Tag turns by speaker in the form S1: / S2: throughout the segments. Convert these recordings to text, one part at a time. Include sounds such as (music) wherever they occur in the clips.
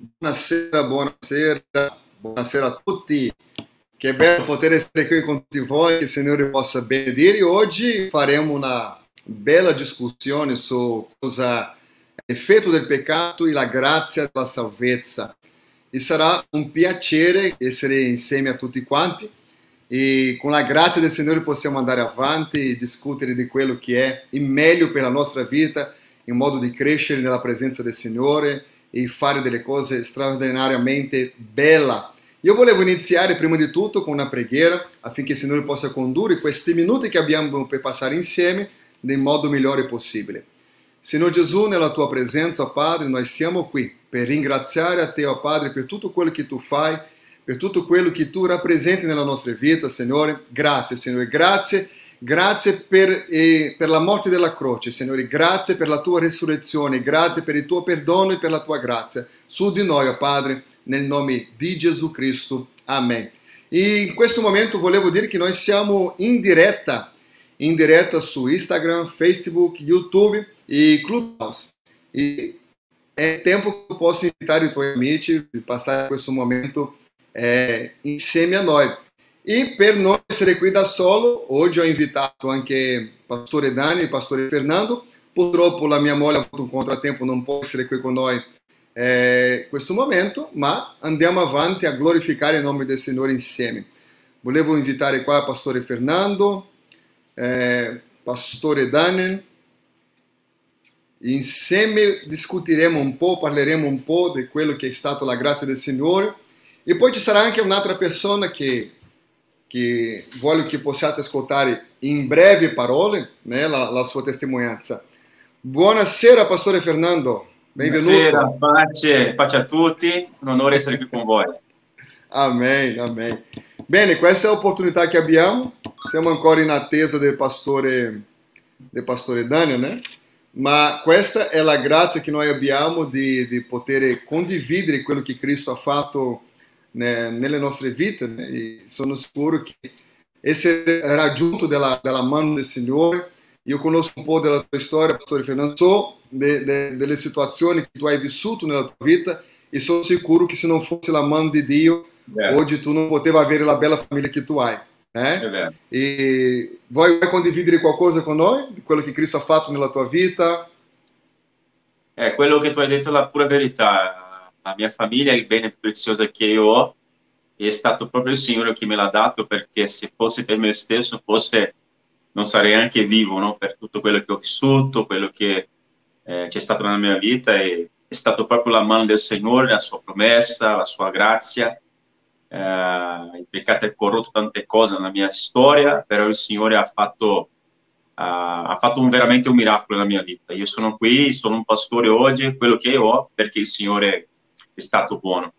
S1: Buonasera, buonasera, buonasera a tutti. Che bello poter essere qui con tutti voi, che il Signore possa benedire. Oggi faremo una bella discussione su cosa è l'effetto del peccato e la grazia della salvezza. E sarà un piacere essere insieme a tutti quanti e con la grazia del Signore possiamo andare avanti e discutere di quello che è il meglio per la nostra vita, in modo di crescere nella presenza del Signore e fare delle cose straordinariamente belle. Io volevo iniziare prima di tutto con una preghiera affinché il Signore possa condurre questi minuti che abbiamo per passare insieme nel modo migliore possibile. Signore Gesù, nella tua presenza, Padre, noi siamo qui per ringraziare a te, oh Padre, per tutto quello che tu fai per tutto quello che tu rappresenti nella nostra vita, Signore. Grazie, Signore, grazie. Grazie per, eh, per, la morte della croce, Signore. Grazie per la tua resurrezione. Grazie per il tuo perdono e per la tua grazia. Su di noi, oh Padre, nel nome di Gesù Cristo. Amen. E in questo momento volevo dire che noi siamo in diretta, in diretta su Instagram, Facebook, YouTube e Clubhouse. E è tempo che posso invitar i tuoi amici a passare questo momento é, insieme a noi. E per non essere qui da solo, oggi ho invitato anche Pastore Dani e Pastore Fernando. Purtroppo la mia moglie ha avuto un contrattempo, non può essere qui con noi eh, questo momento, ma andiamo avanti a glorificare il nome del Signore insieme. Volevo invitare qua Pastore Fernando, eh, Pastore Daniel. Insieme discutiremo un po', parleremo un po' di quello che è stata la grazia del Signore e poi ci sarà anche un'altra persona che, che voglio che possiate ascoltare in breve parole né, la, la sua testimonianza. Buonasera, Pastore Fernando.
S2: Benvenuto. Buonasera, pace, pace a tutti. Un onore essere qui con voi.
S1: Amém, amém. Bene, questa è l'opportunità che abbiamo. Siamo ancora in attesa del pastore, del pastore Daniel, né? Ma questa è la grazia che noi abbiamo di, di poter condividere quello che Cristo ha fatto né, nelle nostre vite né? e sono sicuro che essere raggiunto dalla, dalla mano del Signore. Io conosco un po' della tua storia, Pastore Fernando, so de, de, delle situazioni che tu hai vissuto nella tua vita e sono sicuro che se non fosse la mano di Dio, é. oggi tu non potevi avere la bella famiglia che tu hai. Eh? E vuoi condividere qualcosa con noi di quello che Cristo ha fatto nella tua vita?
S2: Eh, quello che tu hai detto la pura verità la mia famiglia è il bene più prezioso che io ho e è stato proprio il Signore che me l'ha dato perché se fosse per me stesso forse non sarei anche vivo no? per tutto quello che ho vissuto, quello che eh, c'è stato nella mia vita e è stato proprio la mano del Signore, la sua promessa, la sua grazia. Eh, il peccato ha corrotto tante cose nella mia storia, però il Signore ha fatto, uh, ha fatto un, veramente un miracolo nella mia vita. Io sono qui, sono un pastore oggi, quello che ho, perché il Signore è stato buono.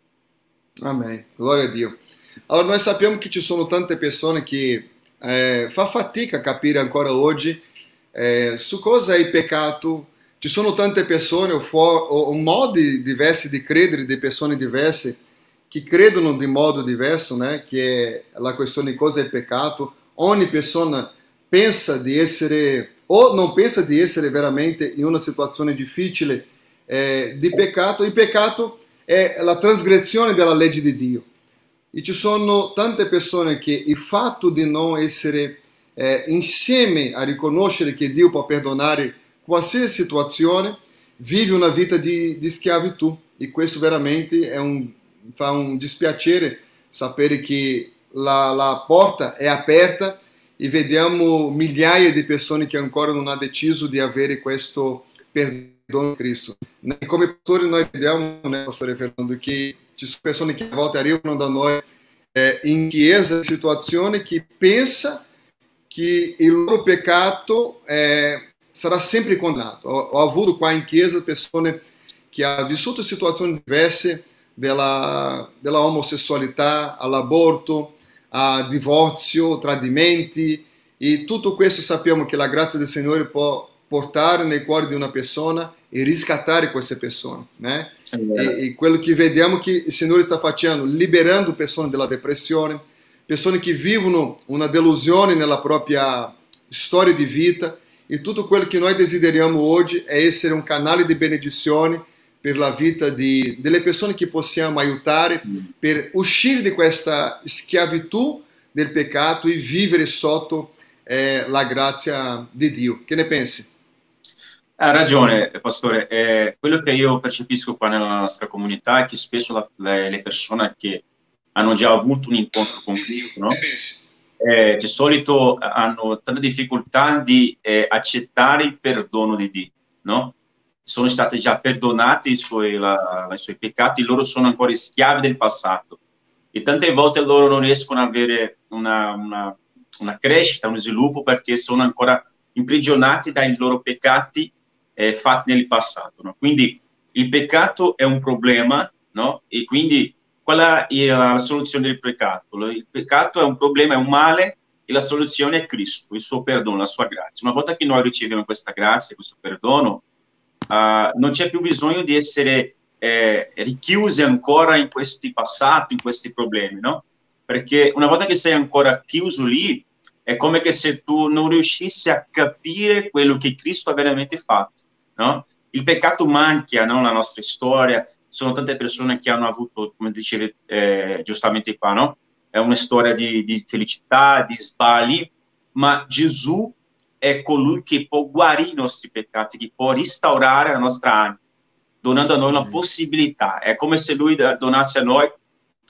S1: Amém. Glória a Dio. Allora, noi sappiamo che ci sono tante persone che eh, fa fatica a capire ancora oggi eh, su cosa è il peccato. Ci sono tante persone o, for, o, modi diversi di credere, di persone diverse che credono di modo diverso, né? che la questione di cosa è il peccato. Ogni persona pensa di essere o non pensa di essere veramente in una situazione difficile eh, di peccato. Il peccato è la trasgressione della legge di Dio. E ci sono tante persone che il fatto di non essere eh, insieme a riconoscere che Dio può perdonare qualsiasi situazione, vive una vita di, di schiavitù. E questo veramente un, fa un dispiacere sapere che la, la porta è aperta e vediamo migliaia di persone che ancora non hanno deciso di avere questo perdono dono Cristo. Come pastori noi vediamo, né, pastore Fernando, che ci persone che a volte arrivano da noi eh, in chiesa, situazioni che pensa che il loro peccato eh, sarà sempre condannato. Ho, ho, avuto qua in chiesa persone che hanno vissuto situazioni diverse della, della omosessualità, all'aborto, a divorzio, tradimenti e tutto questo sappiamo che la grazia del Signore può portare nel cuore di una persona e riscattare queste persone, né? E, e, quello che vediamo che il Signore sta facendo, liberando persone dalla depressione, persone che vivono una delusione nella propria storia di vita e tutto quello che noi desideriamo oggi è essere un canale di benedizione per la vita di, delle persone che possiamo aiutare per uscire di questa schiavitù del peccato e vivere sotto eh, la grazia di Dio. Che ne pensi?
S2: Ha ragione, Pastore. Eh, quello che io percepisco qua nella nostra comunità è che spesso la, le, le, persone che hanno già avuto un incontro con Cristo, no? eh, di solito hanno tanta difficoltà di eh, accettare il perdono di Dio, no? Sono stati già perdonati i suoi, la, i suoi peccati, loro sono ancora schiavi del passato e tante volte loro non riescono ad avere una, una, una crescita, un sviluppo perché sono ancora imprigionati dai loro peccati eh, fatti nel passato. No? Quindi il peccato è un problema no? e quindi qual è la soluzione del peccato? Il peccato è un problema, è un male e la soluzione è Cristo, il suo perdono, la sua grazia. Una volta che noi riceviamo questa grazia, questo perdono, uh, non c'è più bisogno di essere eh, richiusi ancora in questi passati, in questi problemi, no? Perché una volta che sei ancora chiuso lì, è come se tu non riuscissi a capire quello che Cristo ha veramente fatto, no? Il peccato manca no? la nostra storia, sono tante persone che hanno avuto, come dicevi eh, giustamente qua, no? È una storia di, di felicità, di sbagli, ma Gesù è colui che può guarire i nostri peccati, che può restaurare la nostra anima donando a noi una mm. possibilità. È come se lui donasse a noi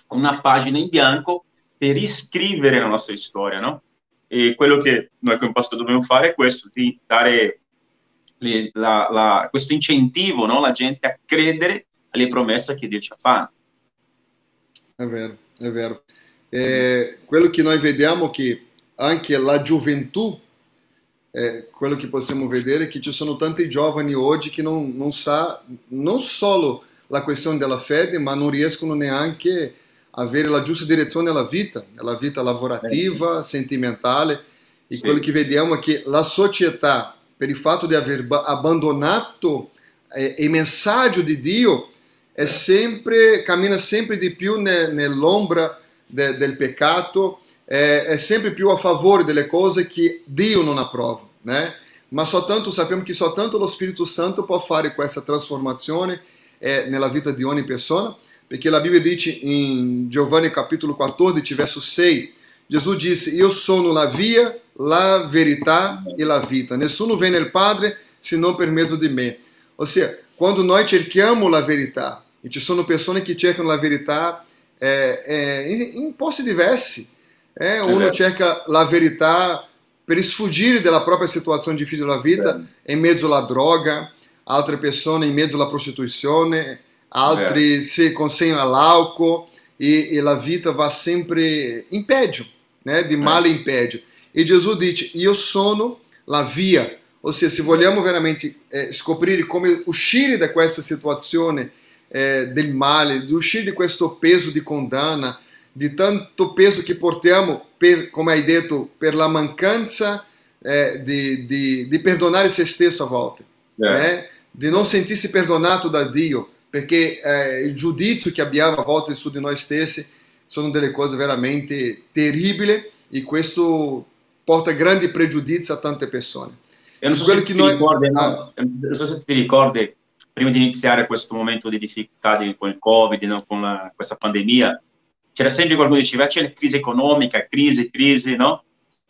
S2: una pagina in bianco per riscrivere la nostra storia, no? E quello che noi come pastore dobbiamo fare è questo, di dare le, la, la, questo incentivo, no? La gente a credere alle promesse che Dio ci ha fatto.
S1: È vero, è vero. Eh, quello che noi vediamo è che anche la gioventù é, quello che possiamo vedere è che ci sono tanti giovani oggi che non, non sa non solo la questione della fede, ma non riescono neanche a avere la giusta direzione alla vita, alla vita lavorativa, sentimentale. E sì. quello che vediamo è che la società, per il fatto di aver abbandonato eh, il messaggio di Dio, è sempre, cammina sempre di più ne, nell'ombra de, del peccato é, é, sempre più a favore delle cose che Dio non approva, né? Ma soltanto sappiamo che soltanto lo Spirito Santo può fare questa trasformazione eh, nella vita di ogni persona, perché la Bibbia dice in Giovanni capitolo 14, verso 6, Gesù disse, io sono la via, la verità e la vita, nessuno viene al Padre se non per mezzo di me. Ossia, quando noi cerchiamo la verità, e ci sono persone che cercano la verità eh, eh, in, posti diversi, é, uno cerca la verità per sfuggire della propria situazione difficile della vita in mezzo alla droga, altre persone in mezzo alla prostituzione, altri si consegnano all'alcol e, e la vita va sempre in peggio, né? di male in peggio. E Gesù dice, io sono la via. Ou seja, se vogliamo veramente eh, scoprire come uscire da questa situazione eh, del male, di uscire di questo peso di condanna, di tanto peso che portiamo, per, come hai detto, per la mancanza eh, di, di, di, perdonare se stesso a volte, yeah. di non sentirsi perdonato da Dio, perché eh, il giudizio che abbiamo a volte su di noi stessi sono delle cose veramente terribili e questo porta grandi pregiudizi a tante persone.
S2: E non so, se ti, noi... ricordi, no? ah. non so se ti ricordi, prima di iniziare questo momento di difficoltà di, con il Covid, no? con la, questa pandemia, c'era sempre qualcuno che diceva c'è crisi economica, crisi, crisi, no?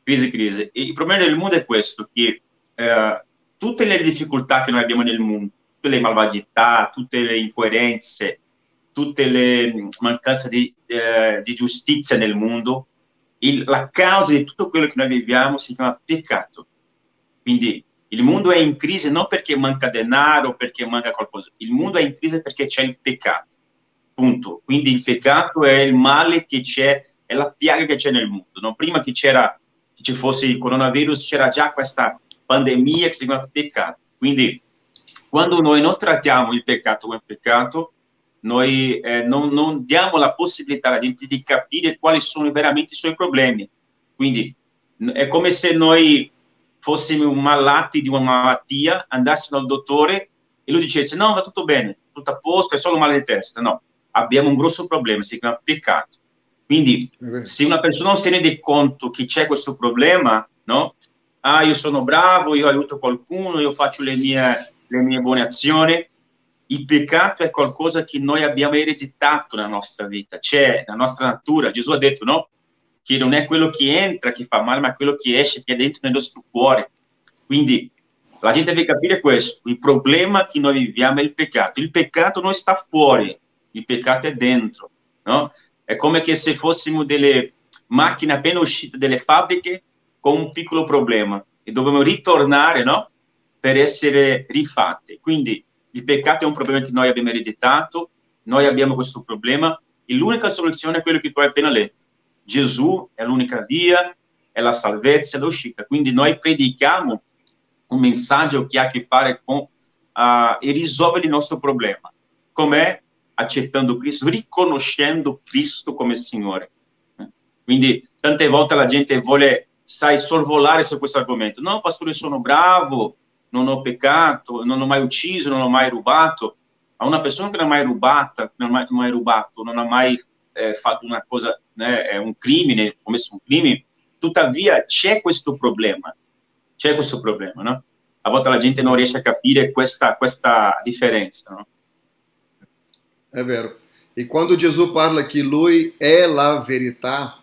S2: Crisi, crisi. E il problema del mondo è questo, che eh, tutte le difficoltà che noi abbiamo nel mondo, tutte le malvagità, tutte le incoerenze, tutte le mm, mancanze di, eh, di giustizia nel mondo, il, la causa di tutto quello che noi viviamo si chiama peccato. Quindi il mondo è in crisi non perché manca denaro, perché manca qualcosa, il mondo è in crisi perché c'è il peccato punto. Quindi il peccato è il male che c'è, è la piaga che c'è nel mondo. No? Prima che, c'era, che ci fosse il coronavirus c'era già questa pandemia che si chiama peccato. Quindi quando noi non trattiamo il peccato come peccato, noi eh, non, non, diamo la possibilità alla gente di capire quali sono veramente i suoi problemi. Quindi è come se noi fossimo malati di una malattia, andassimo dal dottore e lui dicesse no, va tutto bene, tutto a posto, è solo male di testa. No, abbiamo un grosso problema, si chiama peccato. Quindi, se una persona non si rende conto che c'è questo problema, no? Ah, io sono bravo, io aiuto qualcuno, io faccio le mie, le mie buone azioni, il peccato è qualcosa che noi abbiamo ereditato nella nostra vita, c'è nella nostra natura. Gesù ha detto, no? Che non è quello che entra che fa male, ma quello che esce, che è dentro nel nostro cuore. Quindi la gente deve capire questo. Il problema che noi viviamo è il peccato. Il peccato non sta fuori, il peccato è dentro, no? È come se fossimo delle macchine appena uscite dalle fabbriche con un piccolo problema e dobbiamo ritornare, no? Per essere rifatte. Quindi il peccato è un problema che noi abbiamo ereditato, noi abbiamo questo problema e l'unica soluzione è quello che tu hai appena letto. Gesù è l'unica via, è la salvezza, è l'uscita. Quindi noi predichiamo un messaggio che ha a che fare con uh, e risolvere il nostro problema. Com'è? Accettando Cristo, riconoscendo Cristo come Signore. Quindi tante volte la gente vuole, sai, sorvolare su questo argomento. No, pastore, sono bravo, non ho peccato, non ho mai ucciso, non ho mai rubato. Ma una persona che non ha mai rubato, non ha mai, mai rubato, non ha mai eh, fatto una cosa, né, un crimine, commesso un crimine, tuttavia c'è questo problema, c'è questo problema, no? A volte la gente non riesce a capire questa, questa differenza, no?
S1: È vero. E quando Gesù parla che lui è la verità,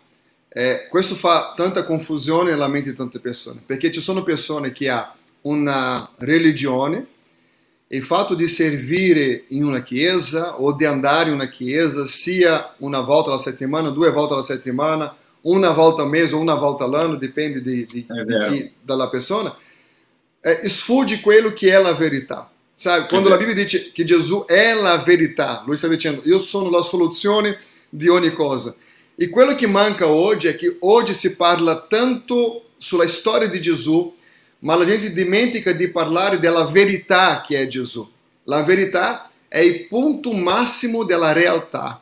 S1: eh, questo fa tanta confusione nella mente di tante persone, perché ci sono persone che hanno una religione e il fatto di servire in una chiesa o di andare in una chiesa sia una volta alla settimana, due volte alla settimana, una volta al mese una volta all'anno, dipende di, di, di chi, dalla persona, eh, sfugge quello che è la verità. Sabe, quando la Bibbia dice che Gesù è la verità, lui sta dicendo io sono la soluzione di ogni cosa. E quello che manca oggi è che oggi si parla tanto sulla storia di Gesù ma a gente dimentica di parlare della verità che è Gesù. La verità è il punto massimo della realtà.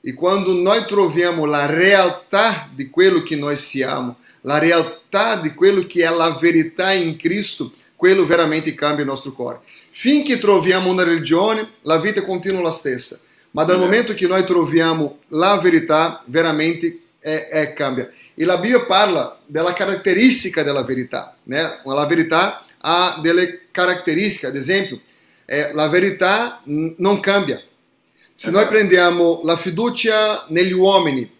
S1: E quando noi troviamo la realtà di quello che noi siamo, la realtà di quello che è la verità in Cristo, quello veramente cambia il nostro cuore. Finché troviamo una religione, la vita continua la stessa. Ma dal momento che noi troviamo la verità, veramente é, é, cambia. E a Bíblia fala da característica da verità. Né? A verità ha delle caratteristiche, ad esempio, eh, la verità non cambia. Se noi prendiamo la fiducia negli uomini,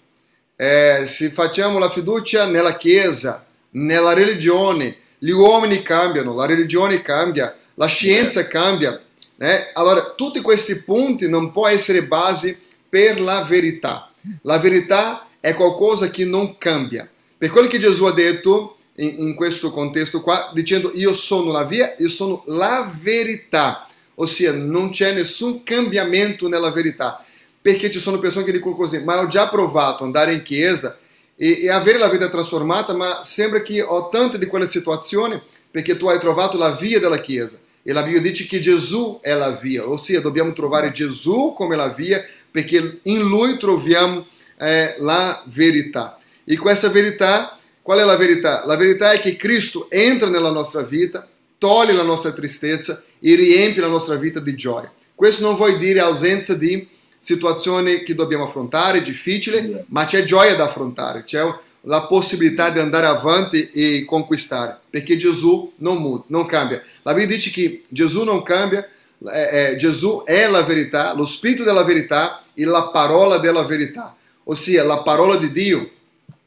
S1: eh, se facciamo la fiducia nella Chiesa, nella religione, gli uomini cambiano, la religione cambia, la scienza cambia. Né? Allora, tutti questi punti non può essere base per la verità. La verità è qualcosa che non cambia. Per quello che Gesù ha detto in, in questo contesto qua, dicendo io sono la via, io sono la verità. Ossia, non c'è nessun cambiamento nella verità. Perché ci sono persone che dicono così, ma ho già provato andare in chiesa e, e avere la vita trasformata, ma sembra che ho tante di quelle situazioni perché tu hai trovato la via della chiesa. E la Bibbia dice che Gesù è la via, ossia dobbiamo trovare Gesù come la via perché in Lui troviamo è la verità. E questa verità, qual è la verità? La verità è che Cristo entra nella nostra vita, toglie la nostra tristezza e riempie la nostra vita di gioia. Questo non vuol dire ausência di situazioni che dobbiamo affrontare, difficili, ma c'è gioia da affrontare, c'è la possibilità di andare avanti e conquistare, perché Gesù non muda, non cambia. La Bibbia dice che Gesù non cambia, eh, eh, Gesù è la verità, lo spirito della verità e la parola della verità. Ossia, la parola di Dio,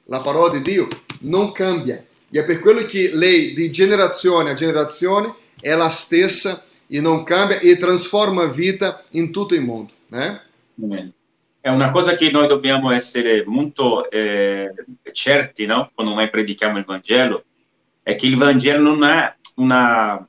S1: la parola di Dio non cambia. E è per quello che lei di generazione a generazione è la stessa e non cambia e trasforma vita in tutto il mondo. Eh?
S2: È una cosa che noi dobbiamo essere molto eh, certi no? quando noi predichiamo il Vangelo, è che il Vangelo non è una,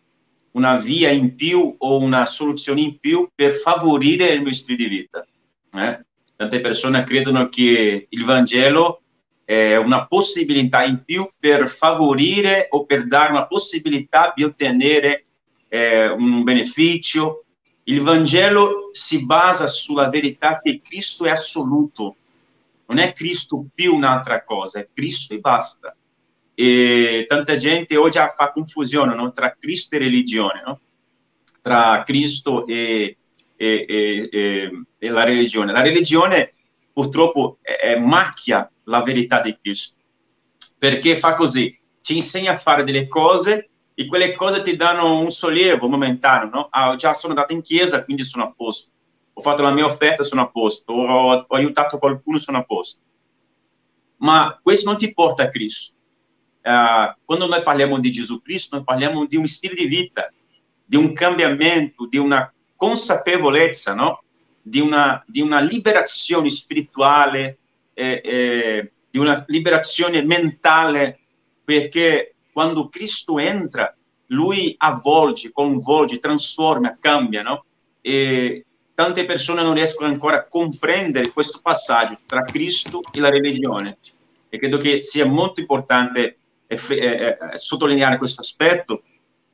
S2: una via in più o una soluzione in più per favorire mio stile di vita. Eh? Tante persone credono che il Vangelo è una possibilità in più per favorire o per dare una possibilità di ottenere eh, un beneficio. Il Vangelo si basa sulla verità che Cristo è assoluto, non è Cristo più un'altra cosa, è Cristo e basta. E tanta gente oggi fa confusione no? tra Cristo e religione, no? tra Cristo e, e, e, e la religione. La religione purtroppo è, macchia la verità di Cristo, perché fa così, ci insegna a fare delle cose e quelle cose ti danno un sollievo momentaneo, no? Ah, già sono andato in chiesa, quindi sono a posto. Ho fatto la mia offerta, sono a posto. Ho, ho aiutato qualcuno, sono a posto. Ma questo non ti porta a Cristo. Uh, quando noi parliamo di Gesù Cristo, noi parliamo di un stile di vita, di un cambiamento, di una consapevolezza, no? di, una, di una liberazione spirituale, eh, eh, di una liberazione mentale, perché quando Cristo entra, lui avvolge, coinvolge, trasforma, cambia, no? E tante persone non riescono ancora a comprendere questo passaggio tra Cristo e la religione. E credo che sia molto importante eh, eh, sottolineare questo aspetto,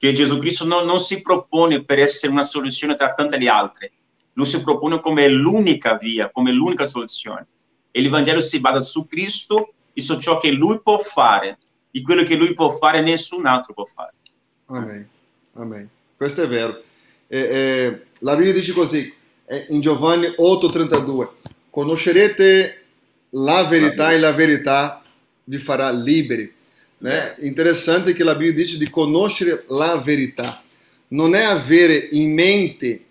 S2: che Gesù Cristo non, non, si propone per essere una soluzione tra tante le altre, lui si propone come l'unica via, come l'unica soluzione. E l'Evangelo si basa su Cristo e su ciò che lui può fare, di quello che lui può fare nessun altro può fare.
S1: Amen, amen. Questo è vero. Eh, eh, la Bibbia dice così, eh, in Giovanni 8:32, conoscerete la verità e la verità vi farà liberi. Né? Interessante che la Bibbia dice di conoscere la verità. Non è avere in mente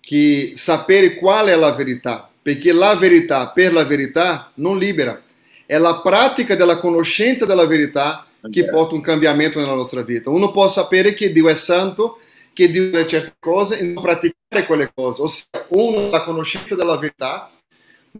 S1: che sapere qual è la verità, perché la verità per la verità non libera. È la pratica della conoscenza della verità che porta un cambiamento nella nostra vita. Uno può sapere che Dio è santo, che Dio è certe cose e non praticare quelle cose. Ossia, uno ha conoscenza della verità,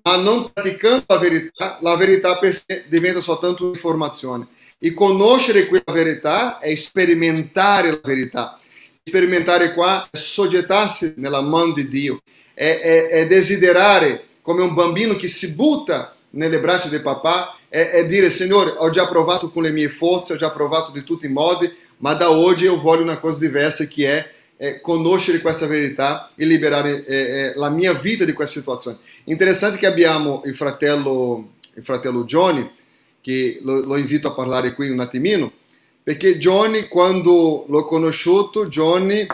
S1: ma non praticando la verità, la verità per sé diventa soltanto un'informazione. E conoscere quella verità è sperimentare la verità. Sperimentare qua è soggettarsi nella mano di Dio, è, è, è desiderare come un bambino che si butta nelle braccia del papà, è, è dire Signore, ho già provato con le mie forze, ho già provato di tutti i modi, ma da oggi io voglio una cosa diversa che è eh, conoscere questa verità e liberare eh, eh, la mia vita di questa situazione. Interessante che abbiamo il fratello, il fratello Johnny, che lo, lo, invito a parlare qui un attimino, perché Johnny, quando l'ho conosciuto, Johnny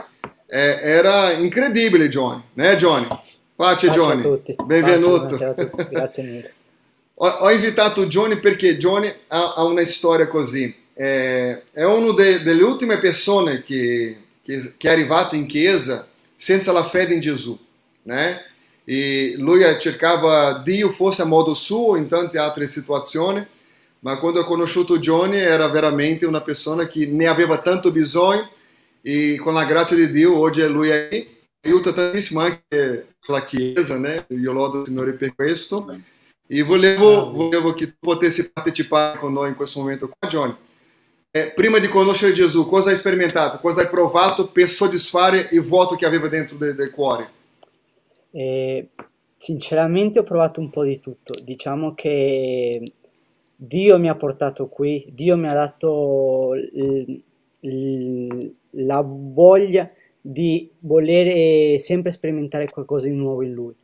S1: eh, era incredibile, Johnny, né Johnny? Pace, Pace Johnny.
S3: a tutti.
S1: Benvenuto.
S3: Pace, a tutti. Grazie mille. (laughs)
S1: ho, ho, invitato Johnny perché Johnny ha, ha una storia così. È, è una de, delle ultime persone che, che, che è arrivata in chiesa senza la fede in Gesù, né? E lui cercava Dio fosse a modo suo in tante altre situazioni ma quando ho conosciuto Johnny era veramente una persona che ne aveva tanto bisogno e con la grazia di Dio oggi lui è qui, aiuta tantissimo anche la Chiesa, né? Io lodo il Signore per questo. E volevo, volevo che tu potessi partecipare con noi in questo momento qua, Johnny. Eh, prima di conoscere Gesù, cosa hai sperimentato? Cosa hai provato per soddisfare il vuoto che aveva dentro del, del cuore?
S3: Eh, sinceramente ho provato un po' di tutto. Diciamo che Dio mi ha portato qui, Dio mi ha dato la voglia di volere sempre sperimentare qualcosa di nuovo in Lui,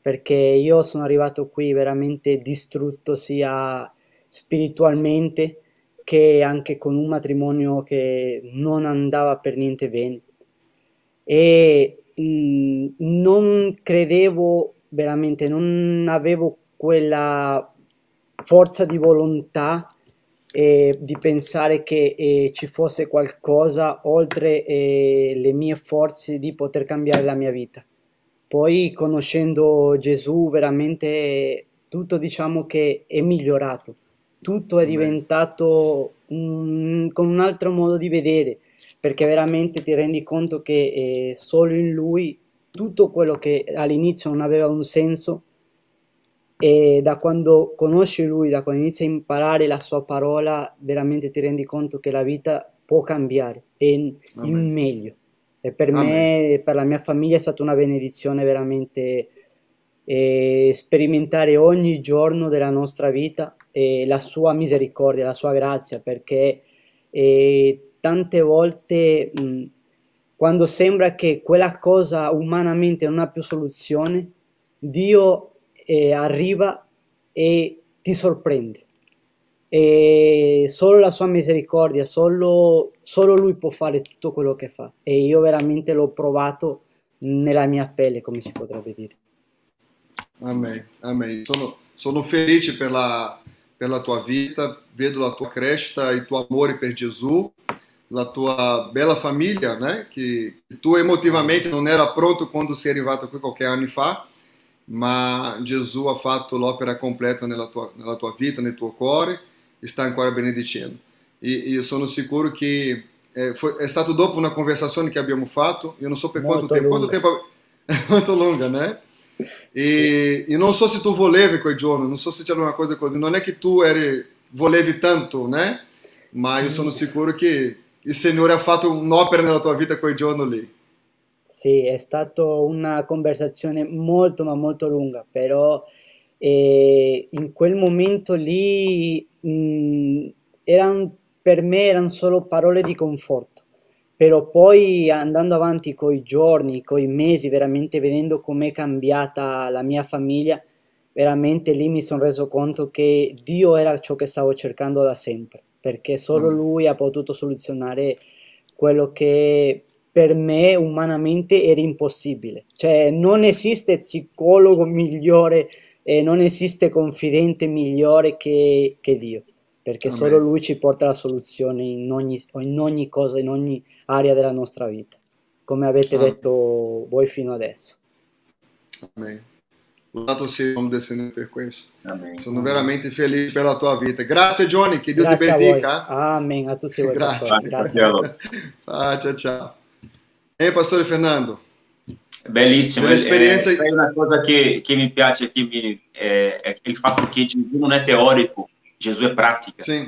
S3: perché io sono arrivato qui veramente distrutto sia spiritualmente che anche con un matrimonio che non andava per niente bene. E mh, mm, non credevo veramente, non avevo quella forza di volontà e di pensare che eh, ci fosse qualcosa oltre eh, le mie forze di poter cambiare la mia vita. Poi conoscendo Gesù veramente tutto diciamo che è migliorato, tutto è diventato un, con un altro modo di vedere, perché veramente ti rendi conto che eh, solo in Lui tutto quello che all'inizio non aveva un senso e da quando conosci lui, da quando inizi a imparare la sua parola, veramente ti rendi conto che la vita può cambiare in, in meglio. E per Amen. me e per la mia famiglia è stata una benedizione veramente eh, sperimentare ogni giorno della nostra vita eh, la sua misericordia, la sua grazia, perché eh, tante volte mh, quando sembra che quella cosa umanamente non ha più soluzione, Dio eh, arriva e ti sorprende. E solo la sua misericordia, solo, solo lui può fare tutto quello che fa. E io veramente l'ho provato nella mia pelle, come si potrebbe dire.
S1: Amen, amen. Sono, sono felice per la, per la tua vita, vedo la tua crescita, il tuo amore per Gesù, la tua bella famiglia, né? che tu emotivamente non era pronto quando sei arrivato qui qualche anno fa, ma Gesù ha fatto l'opera completa nella tua, nella tua vita, nel tuo cuore, e sta ancora benedicendo. E, e sono sicuro che eh, foi, è stato dopo una conversazione che abbiamo fatto, io non so per quanto tempo, quanto tempo, (laughs) molto lunga, né? E, e, non so se tu volevi quel giorno, non so se c'era una cosa così, non è che tu eri, volevi tanto, né? Ma io sono sicuro che il Signore ha fatto un'opera nella tua vita quel giorno lì.
S3: Sì, è stata una conversazione molto ma molto lunga, però eh, in quel momento lì mh, mm, erano, per me erano solo parole di conforto, però poi andando avanti con i giorni, con i mesi, veramente vedendo com'è cambiata la mia famiglia, veramente lì mi sono reso conto che Dio era ciò che stavo cercando da sempre, perché solo mm. Lui ha potuto soluzionare quello che per me umanamente era impossibile. Cioè non esiste psicologo migliore e non esiste confidente migliore che, che Dio, perché Amen. solo Lui ci porta la soluzione in ogni, in ogni, cosa, in ogni area della nostra vita, come avete Amen. detto voi fino adesso.
S1: Amen. Lodato sia il nome del Signore per questo. Amen. Sono veramente felice per la tua vita. Grazie Johnny, che Dio
S3: Grazie
S1: ti benedica.
S3: Amen a tutti voi. (laughs)
S1: Grazie.
S3: Grazie.
S1: ah, (laughs) ciao ciao. E Pastore Fernando?
S2: Bellissimo, l'esperienza... È, è, una cosa che, che mi piace, che mi, è, è, il fatto che Gesù non è teorico, Gesù è pratica.
S1: Sì, eh?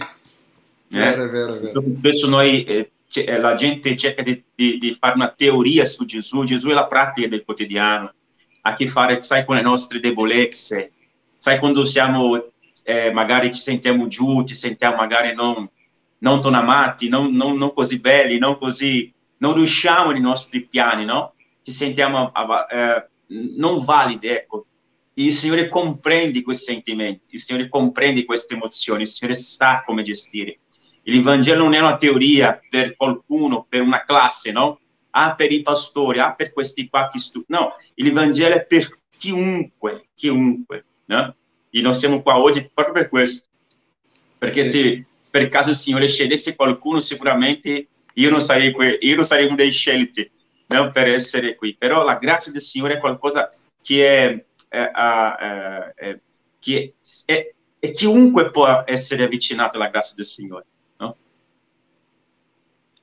S1: vero, è vero, è vero.
S2: Spesso noi, eh, eh, la gente cerca di, di, di, fare una teoria su Gesù, Gesù è la pratica del quotidiano, ha a che fare, sai, con le nostre debolezze, sai, quando siamo, eh, magari ci sentiamo giù, ci sentiamo magari non, non ton amati, non, non, non così belli, non così non riusciamo nei nostri piani, no? Ci sentiamo eh, non validi, ecco. Il Signore comprende questi sentimenti, il Signore comprende queste emozioni, il Signore sa come gestire. Il Vangelo non è una teoria per qualcuno, per una classe, no? Ah, per i pastori, ah, per questi qua che studiano. No, il Vangelo è per chiunque, chiunque, no? E noi siamo qua oggi proprio per questo. Perché sì. se per caso il Signore scegliesse qualcuno, sicuramente io non sarei, que- io non sarei uno dei scelti no, per essere qui, però la grazia del Signore è qualcosa che è, è, è, è che è, e chiunque può essere avvicinato alla grazia del Signore. No?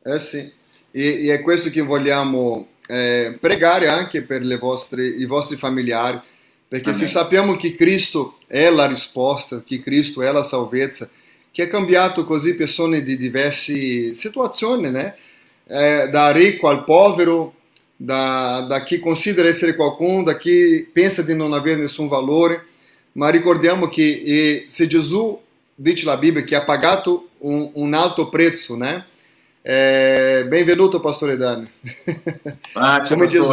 S1: Eh sì, e, e è questo che vogliamo eh, pregare anche per vostre, i vostri familiari, perché Amen. se sappiamo che Cristo è la risposta, che Cristo è la salvezza, che ha cambiato così persone di diverse situazioni, né? Eh, da ricco al povero, da, da chi considera essere qualcuno, da chi pensa di non avere nessun valore, ma ricordiamo che eh, se Gesù, dice la Bibbia, che ha pagato un, un alto prezzo, né? Eh, benvenuto, Pastore Dani. (laughs)
S2: Ah, come,
S1: Gesù,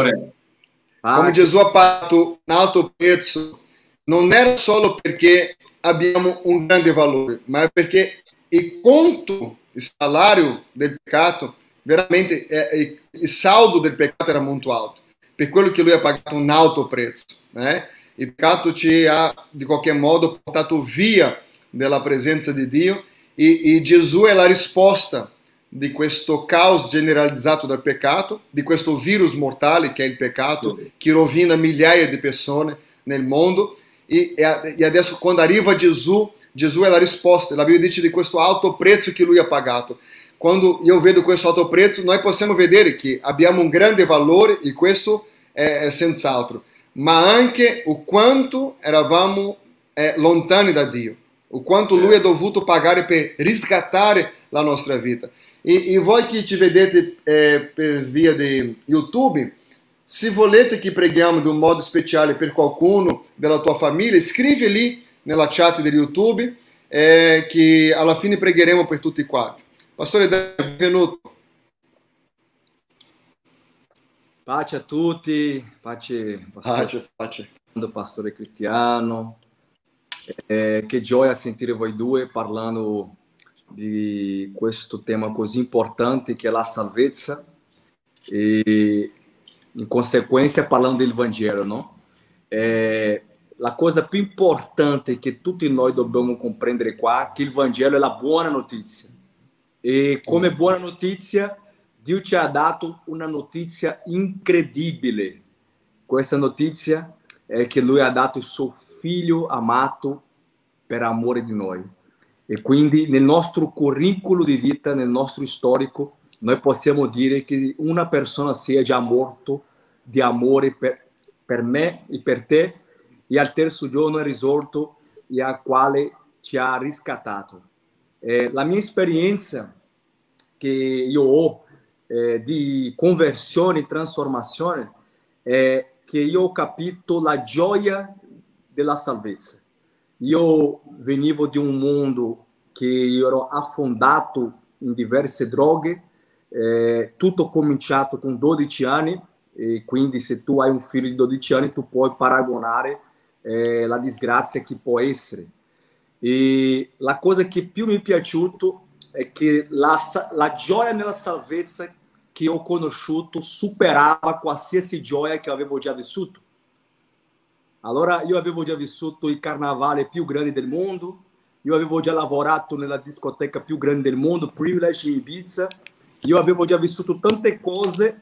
S1: ah, come Gesù ha pagato un alto prezzo, non era solo perché abbiamo un grande valore, ma è perché il conto, il salario del peccato, veramente eh, il saldo del peccato era molto alto, per quello che lui ha pagato un alto prezzo. Né? Il peccato ci ha, di qualche modo, portato via dalla presenza di Dio e, e Gesù è la risposta di questo caos generalizzato dal peccato, di questo virus mortale che è il peccato, che rovina migliaia di persone nel mondo e, e adesso quando arriva Gesù, Gesù è la risposta. La Bibbia dice di questo alto prezzo che lui ha pagato. Quando io vedo questo alto prezzo, noi possiamo vedere che abbiamo un grande valore e questo è, è senz'altro, ma anche o quanto eravamo eh, lontani da Dio, o quanto lui ha dovuto pagare per riscattare la nostra vita. E, e voi che ci vedete eh, per via di YouTube, se volete che preghiamo di un modo speciale per qualcuno della tua famiglia, scrivi lì nella chat del YouTube eh, che alla fine pregheremo per tutti quanti. Pastore, benvenuto.
S4: Pace a tutti, pace,
S1: pace, pace.
S4: Pastore Cristiano. Eh, che gioia sentire voi due parlando di questo tema così importante che è la salvezza. E in consequência, falando do Evangelho, não? É, a coisa più importante que tutti noi dobbiamo comprendere qua è che il Vangelo è la buona notizia. E come buona notizia, Dio ci ha dato una notizia incredibile. Questa notizia è che Lui ha dato il suo figlio amato per amore di noi. E quindi nel nostro curriculum di vita, nel nostro storico, noi possiamo dire che una persona sia già morto di amore per, per me e per te e al terzo giorno è risorto e al quale ci ha riscattato. Eh, la mia esperienza che io ho eh, di conversione e trasformazione è che io ho capito la gioia della salvezza. Io venivo di un mondo che io ero affondato in diverse droghe, eh, tutto cominciato con 12 anni, e quindi se tu hai un figlio di 12 anni tu puoi paragonare eh, la disgrazia che può essere. E la cosa che più mi è piaciuto è che la, la gioia nella salvezza che ho conosciuto superava qualsiasi gioia che avevo già vissuto. Allora io avevo già vissuto il carnavale più grande del mondo, io avevo già lavorato nella discoteca più grande del mondo, Privilege in Ibiza, io avevo già vissuto tante cose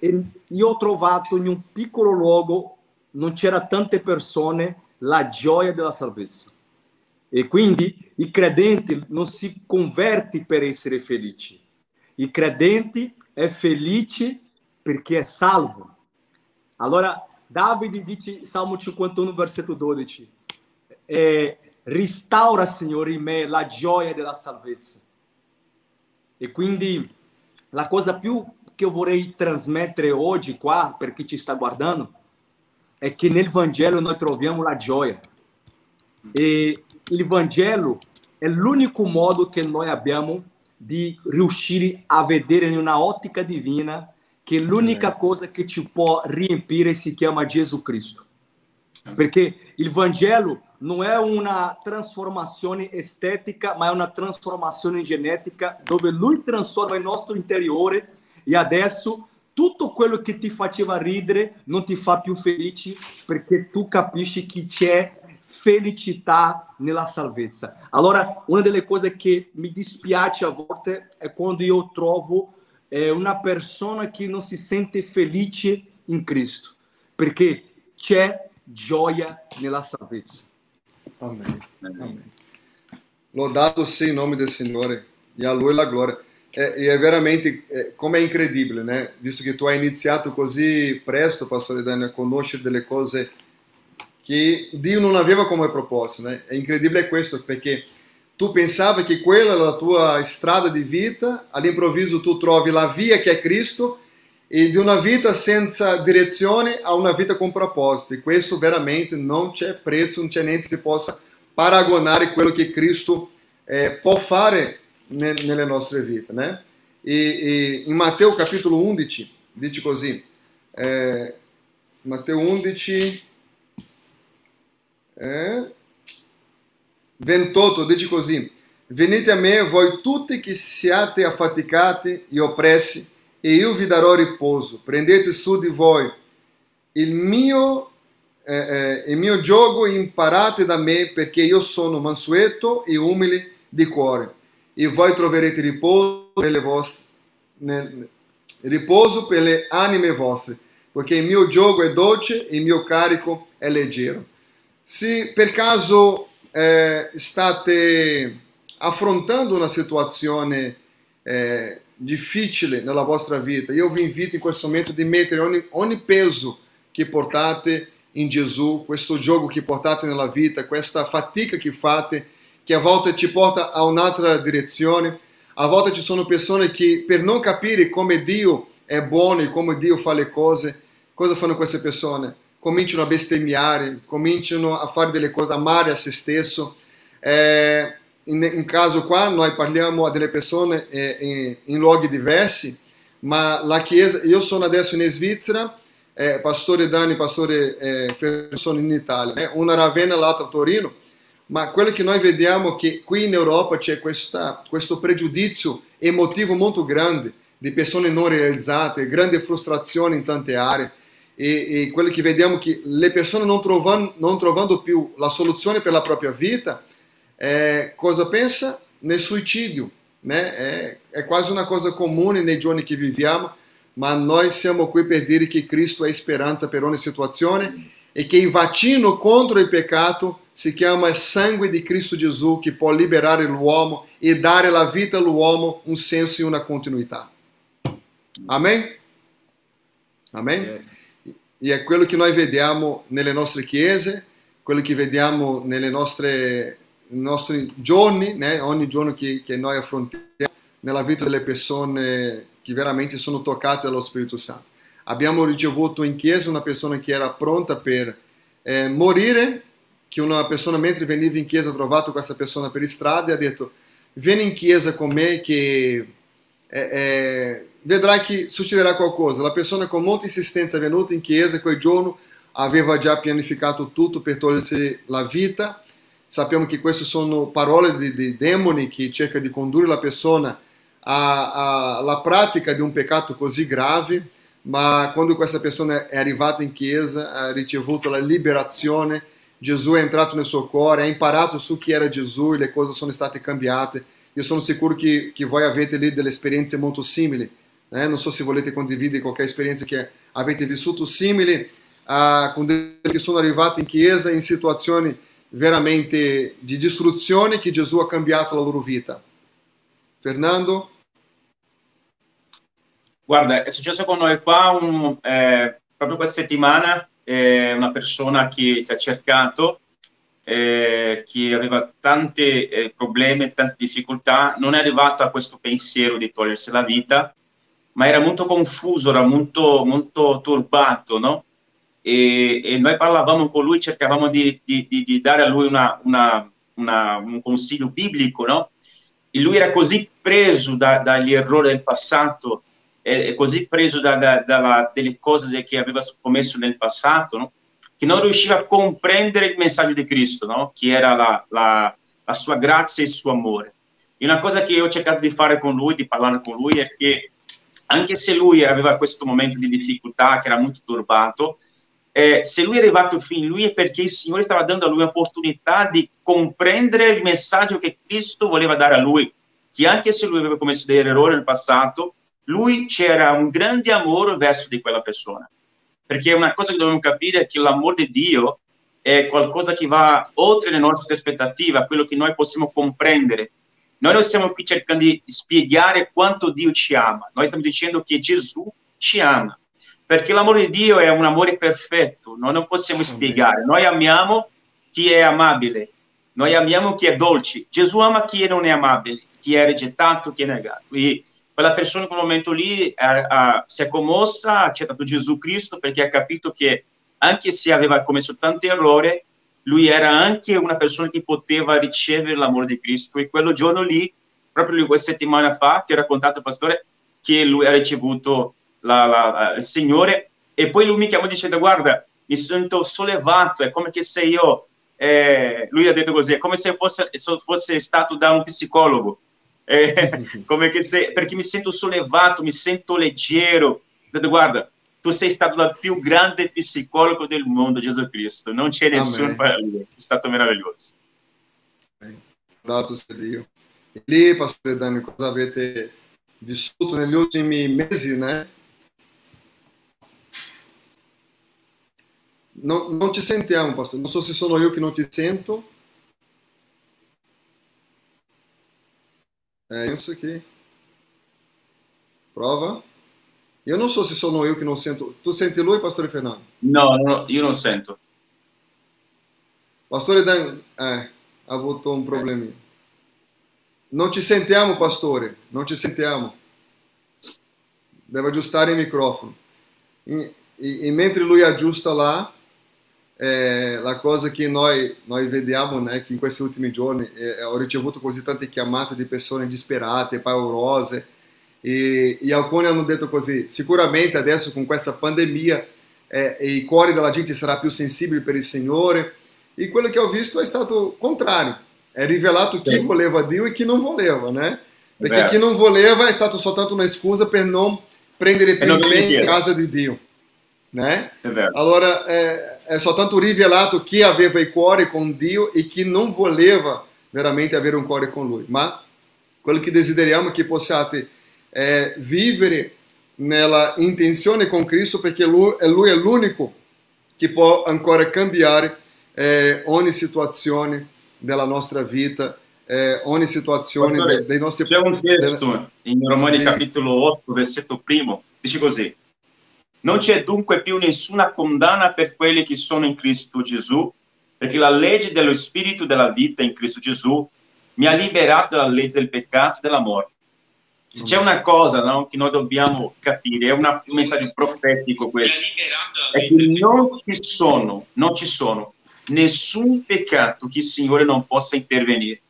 S4: e io ho trovato in un piccolo luogo, non c'era tante persone, la gioia della salvezza. E quindi il credente non si converte per essere felice. Il credente è felice perché è salvo. Allora, Davide dice, Salmo 51, versetto 12, eh, restaura, Signore, in me la gioia della salvezza. E quindi la cosa più che eu vorrei trasmettere oggi qua, per chi ci sta guardando, è che nel Vangelo noi troviamo la gioia. E il Vangelo è l'unico modo che noi abbiamo di riuscire a vedere in una ottica divina che l'unica cosa che ci può riempire si chiama Gesù Cristo. Perché il Vangelo non è una trasformazione estetica, ma è una trasformazione genetica dove lui trasforma il nostro interiore e adesso tutto quello che ti faceva ridere non ti fa più felice perché tu capisci che c'è felicità nella salvezza. Allora, una delle cose che mi dispiace a volte è quando io trovo eh, una persona che non si sente felice in Cristo, perché c'è gioia nella salvezza.
S1: Amém. Amém. Lodato sia in nome del Signore e a Lui la gloria. É, e é veramente, é, como é incredibile, né? Visto que tu hai iniziato così presto, Pastore Dani, a conoscere delle cose che Dio non aveva come proposto, né? È incredibile questo perché tu pensavi che quella era la tua strada di vita, all'improvviso tu trovi la via che è Cristo e di una vita senza direzione a una vita con proposito. E questo veramente non c'è prezzo, non c'è niente che si possa paragonare quello che Cristo eh, può fare nelle nostre vite. Né? E, e, in Matteo capitolo 11 dice così, eh, Matteo 11, eh, 28 dice così, venite a me voi tutti che siate affaticati e oppressi e io vi darò riposo. Prendete su di voi il mio, eh, eh, il mio gioco e imparate da me perché io sono mansueto e umile di cuore e voi troverete riposo nelle vostre, nel, riposo per le anime vostre, perché il mio gioco è dolce e il mio carico è leggero. Se per caso eh, state affrontando una situazione eh, difficile nella vostra vita, io vi invito in questo momento di mettere ogni, ogni peso che portate in Gesù, questo gioco che portate nella vita, questa fatica che fate che a volte ci porta a un'altra direzione. A volte ci sono persone che per non capire come Dio è buono e come Dio fa le cose, cosa fanno queste persone? Cominciano a bestemmiare, cominciano a fare delle cose, amare a se stesso. Eh, in, in, caso qua noi parliamo a delle persone eh, in, in, luoghi diversi, ma la Chiesa, io sono adesso in Svizzera, eh, pastore Dani, pastore eh, Ferro sono in Italia, eh, una Ravenna, l'altra Torino, ma quello che noi vediamo è che qui in Europa c'è questa, questo pregiudizio emotivo molto grande di persone non realizzate, grande frustrazione in tante aree e, e quello che vediamo è che le persone non trovando, non trovando più la soluzione per la propria vita, eh, cosa pensa? Nel suicidio, né? É, é quase uma coisa comum nei giorni che viviamo, ma noi siamo qui per dire che Cristo è speranza per ogni situazione e che il vaccino contro il peccato si chiama sangue di Cristo Gesù che può liberare l'uomo e dare la vita all'uomo un senso e una continuità. Amen? Amen? E è quello che noi vediamo nelle nostre chiese, quello che vediamo nelle nostre nostri giorni, né? ogni giorno che, che, noi affrontiamo nella vita delle persone che veramente sono toccate dallo Spirito Santo. Abbiamo ricevuto in chiesa una persona che era pronta per eh, morire, che una persona mentre veniva in chiesa ha trovato questa persona per strada e ha detto vieni in chiesa con me che eh, eh, vedrai che succederà qualcosa. La persona con molta insistenza è venuta in chiesa quel giorno, aveva già pianificato tutto per togliersi la vita sappiamo che queste sono parole di, di demoni che cerca di condurre la persona alla pratica di un peccato così grave, ma quando questa persona è arrivata in chiesa, ha ricevuto la liberazione, Gesù è entrato nel suo cuore, ha imparato su chi era Gesù e le cose sono state cambiate. Io sono sicuro che, che voi avete lì delle esperienze molto simili. Eh? Non so se volete condividere qualche esperienza che avete vissuto simile a con che sono arrivati in chiesa in situazioni veramente di distruzione che Gesù ha cambiato la loro vita. Fernando?
S2: Guarda, è successo con noi qua un, eh, proprio questa settimana, eh, una persona che ti ha cercato, eh, che aveva tanti eh, problemi, tante difficoltà, non è arrivato a questo pensiero di togliersi la vita, ma era molto confuso, era molto, molto turbato, no? E, e noi parlavamo con lui, cercavamo di, di, di, dare a lui una, una, una, un consiglio biblico, no? E lui era così preso da, dagli errori del passato, e, così preso da, da, dalla, delle cose che aveva commesso nel passato, no? che non riusciva a comprendere il messaggio di Cristo, no? che era la, la, la sua grazia e il suo amore. E una cosa che io ho cercato di fare con lui, di parlare con lui, è che anche se lui aveva questo momento di difficoltà, che era molto turbato, eh, se lui è arrivato fin lui è perché il Signore stava dando a lui l'opportunità di comprendere il messaggio che Cristo voleva dare a lui, che anche se lui aveva commesso degli errori nel passato, lui c'era un grande amore verso di quella persona. Perché una cosa che dobbiamo capire è che l'amore di Dio è qualcosa che va oltre le nostre aspettative, quello che noi possiamo comprendere. Noi non stiamo qui cercando di spiegare quanto Dio ci ama, noi stiamo dicendo che Gesù ci ama perché l'amore di Dio è un amore perfetto, noi non possiamo spiegare. Noi amiamo chi è amabile, noi amiamo chi è dolce. Gesù ama chi non è amabile, chi è rigettato, chi è negato. E quella persona in quel momento lì ha, ha, si è commossa, ha accettato Gesù Cristo perché ha capito che anche se aveva commesso tanti errori, lui era anche una persona che poteva ricevere l'amore di Cristo. E quello giorno lì, proprio due settimane fa, ti ho raccontato, pastore, che lui ha ricevuto la, la, il Signore e poi lui mi chiamò dicendo guarda mi sento sollevato è come se io eh, lui ha detto così è come se fosse, fosse stato da un psicologo eh, (laughs) se, perché mi sento sollevato mi sento leggero. Detto guarda tu sei stato il più grande psicologo del mondo Gesù Cristo non c'è nessuno parallelo è stato meraviglioso.
S1: Dato sia Dio. E lì Pastore Dani cosa avete vissuto negli ultimi mesi né Não, te sentiamo, pastor. Não sei se sou eu que não te sento. É isso aqui. Prova. Eu não sou se sou eu que não sento. Tu sente lui, pastor Fernando?
S2: Não, não eu não sento.
S1: Pastor Dan, é, avuto um probleminha. Não te sentiamo, pastore. Não te sentiamo. Deve aggiustare il microfono. E, e, e mentre lui aggiusta lá, eh, la cosa che noi, noi vediamo né, che in questi ultimi giorni eh, ho ricevuto così tante chiamate di persone disperate, paurose e, e alcuni hanno detto così, sicuramente adesso con questa pandemia eh, i cuori della gente sarà più sensibili per il Signore e quello che ho visto è stato contrario, è rivelato chi voleva Dio e chi non voleva, né? Perché Beh. chi non voleva è stato soltanto una scusa per non prendere più impegno in casa di Dio. Né? É allora é, é soltanto rivelato chi aveva il cuore con Dio e chi non voleva veramente avere un cuore con Lui. Ma quello che desideriamo è che possiate eh, vivere nella intenzione con Cristo perché lui, lui è l'unico che può ancora cambiare eh, ogni situazione della nostra vita, eh, ogni situazione
S2: Dottore,
S1: dei nostri
S2: C'è un testo in Romani capitolo 8, versetto primo, dice così. Non c'è dunque più nessuna condanna per quelli che sono in Cristo Gesù, perché la legge dello Spirito della vita in Cristo Gesù mi ha liberato dalla legge del peccato e della morte. Se c'è una cosa no, che noi dobbiamo capire, è una, un messaggio profetico questo, è che non ci sono, non ci sono nessun peccato che il Signore non possa intervenire.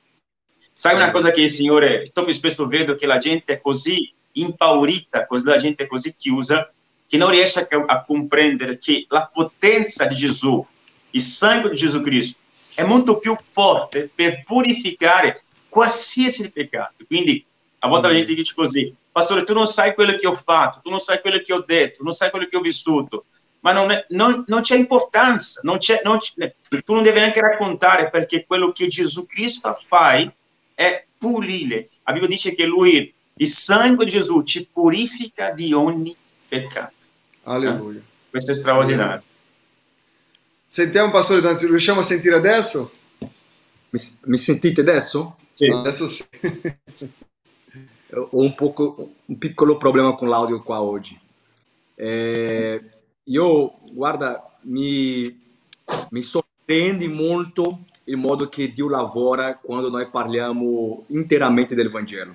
S2: Sai una cosa che il Signore, troppo spesso vedo che la gente è così impaurita, così la gente è così chiusa, che non riesce a, a comprendere che la potenza di Gesù, il sangue di Gesù Cristo, è molto più forte per purificare qualsiasi peccato. Quindi a volte la gente dice così, pastore, tu non sai quello che ho fatto, tu non sai quello che ho detto, non sai quello che ho vissuto, ma non, è, non, c'è importanza, non c'è, non c'è, tu non devi neanche raccontare perché quello che Gesù Cristo fa è pulire. La Bibbia dice che lui, il sangue di Gesù ci purifica di ogni peccato.
S1: Alleluia.
S2: Eh? Questo è straordinario.
S1: Sentiamo, pastore, riusciamo a sentire adesso?
S4: Mi, mi sentite adesso?
S2: Sì.
S1: Adesso sì.
S4: Ho (laughs) un, poco, un piccolo problema con l'audio qua oggi. Eh, io, guarda, mi, mi sorprende molto il modo che Dio lavora quando noi parliamo interamente del Vangelo.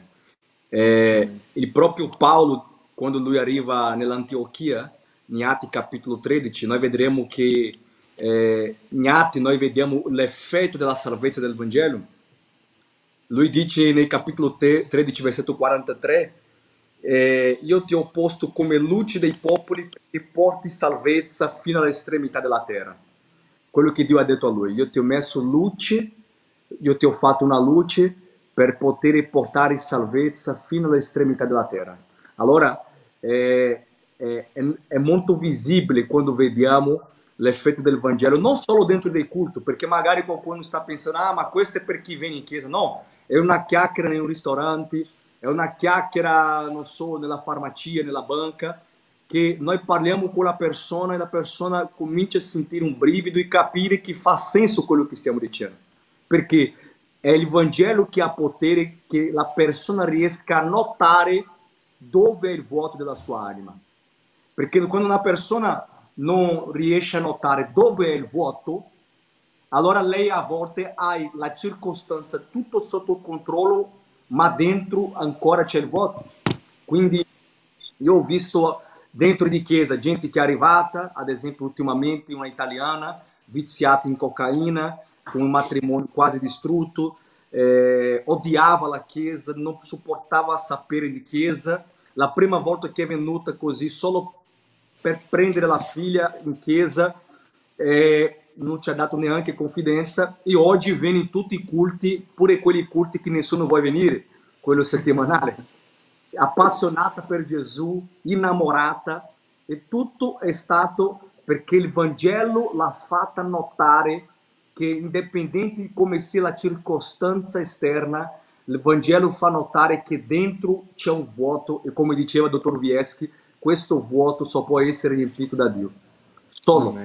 S4: Eh, il proprio Paolo, quando lui arriva nell'Antiochia, in Atti capitolo 13, noi vedremo che eh, in Atti noi vediamo l'effetto della salvezza del Vangelo lui dice nel capitolo 13, versetto 43, eh, io ti ho posto come luce dei popoli e porti salvezza fino all'estremità della terra. Quello che Dio ha detto a lui, io ti ho messo luce, io ti ho fatto una luce per poter portare salvezza fino all'estremità della terra. Allora, eh, è, è, molto visibile quando vediamo l'effetto del Vangelo, non solo dentro del culto, perché magari qualcuno sta pensando, ah, ma questo è per chi viene in chiesa. No, è una chiacchiera in un ristorante, è una chiacchiera, non so, nella farmacia, nella banca, che noi parliamo con la persona e la persona comincia a sentire un brivido e capire che fa senso quello che stiamo dicendo. Perché è il Vangelo che ha potere che la persona riesca a notare dove è il vuoto della sua anima. Perché quando una persona non riesce a notare dove è il vuoto, allora lei a volte ha la circostanza tutto sotto controllo, ma dentro ancora c'è il vuoto. Quindi io ho visto dentro di chiesa gente che è arrivata, ad esempio ultimamente una italiana viziata in cocaina, con un matrimonio quasi distrutto, eh, odiava la chiesa, non sopportava sapere di chiesa. La prima volta che è venuta così solo per prendere la figlia in chiesa, eh, non ci ha dato neanche confidenza e oggi viene in tutti i culti, pure quelli culti che nessuno vuole venire, quello settimanale. Appassionata per Gesù, innamorata e tutto è stato perché il Vangelo l'ha fatta notare che indipendente di come sia la circostanza esterna, il Vangelo fa notare che dentro c'è un vuoto e come diceva il dottor Vieschi, questo vuoto só può essere riempito da Dio. Solo.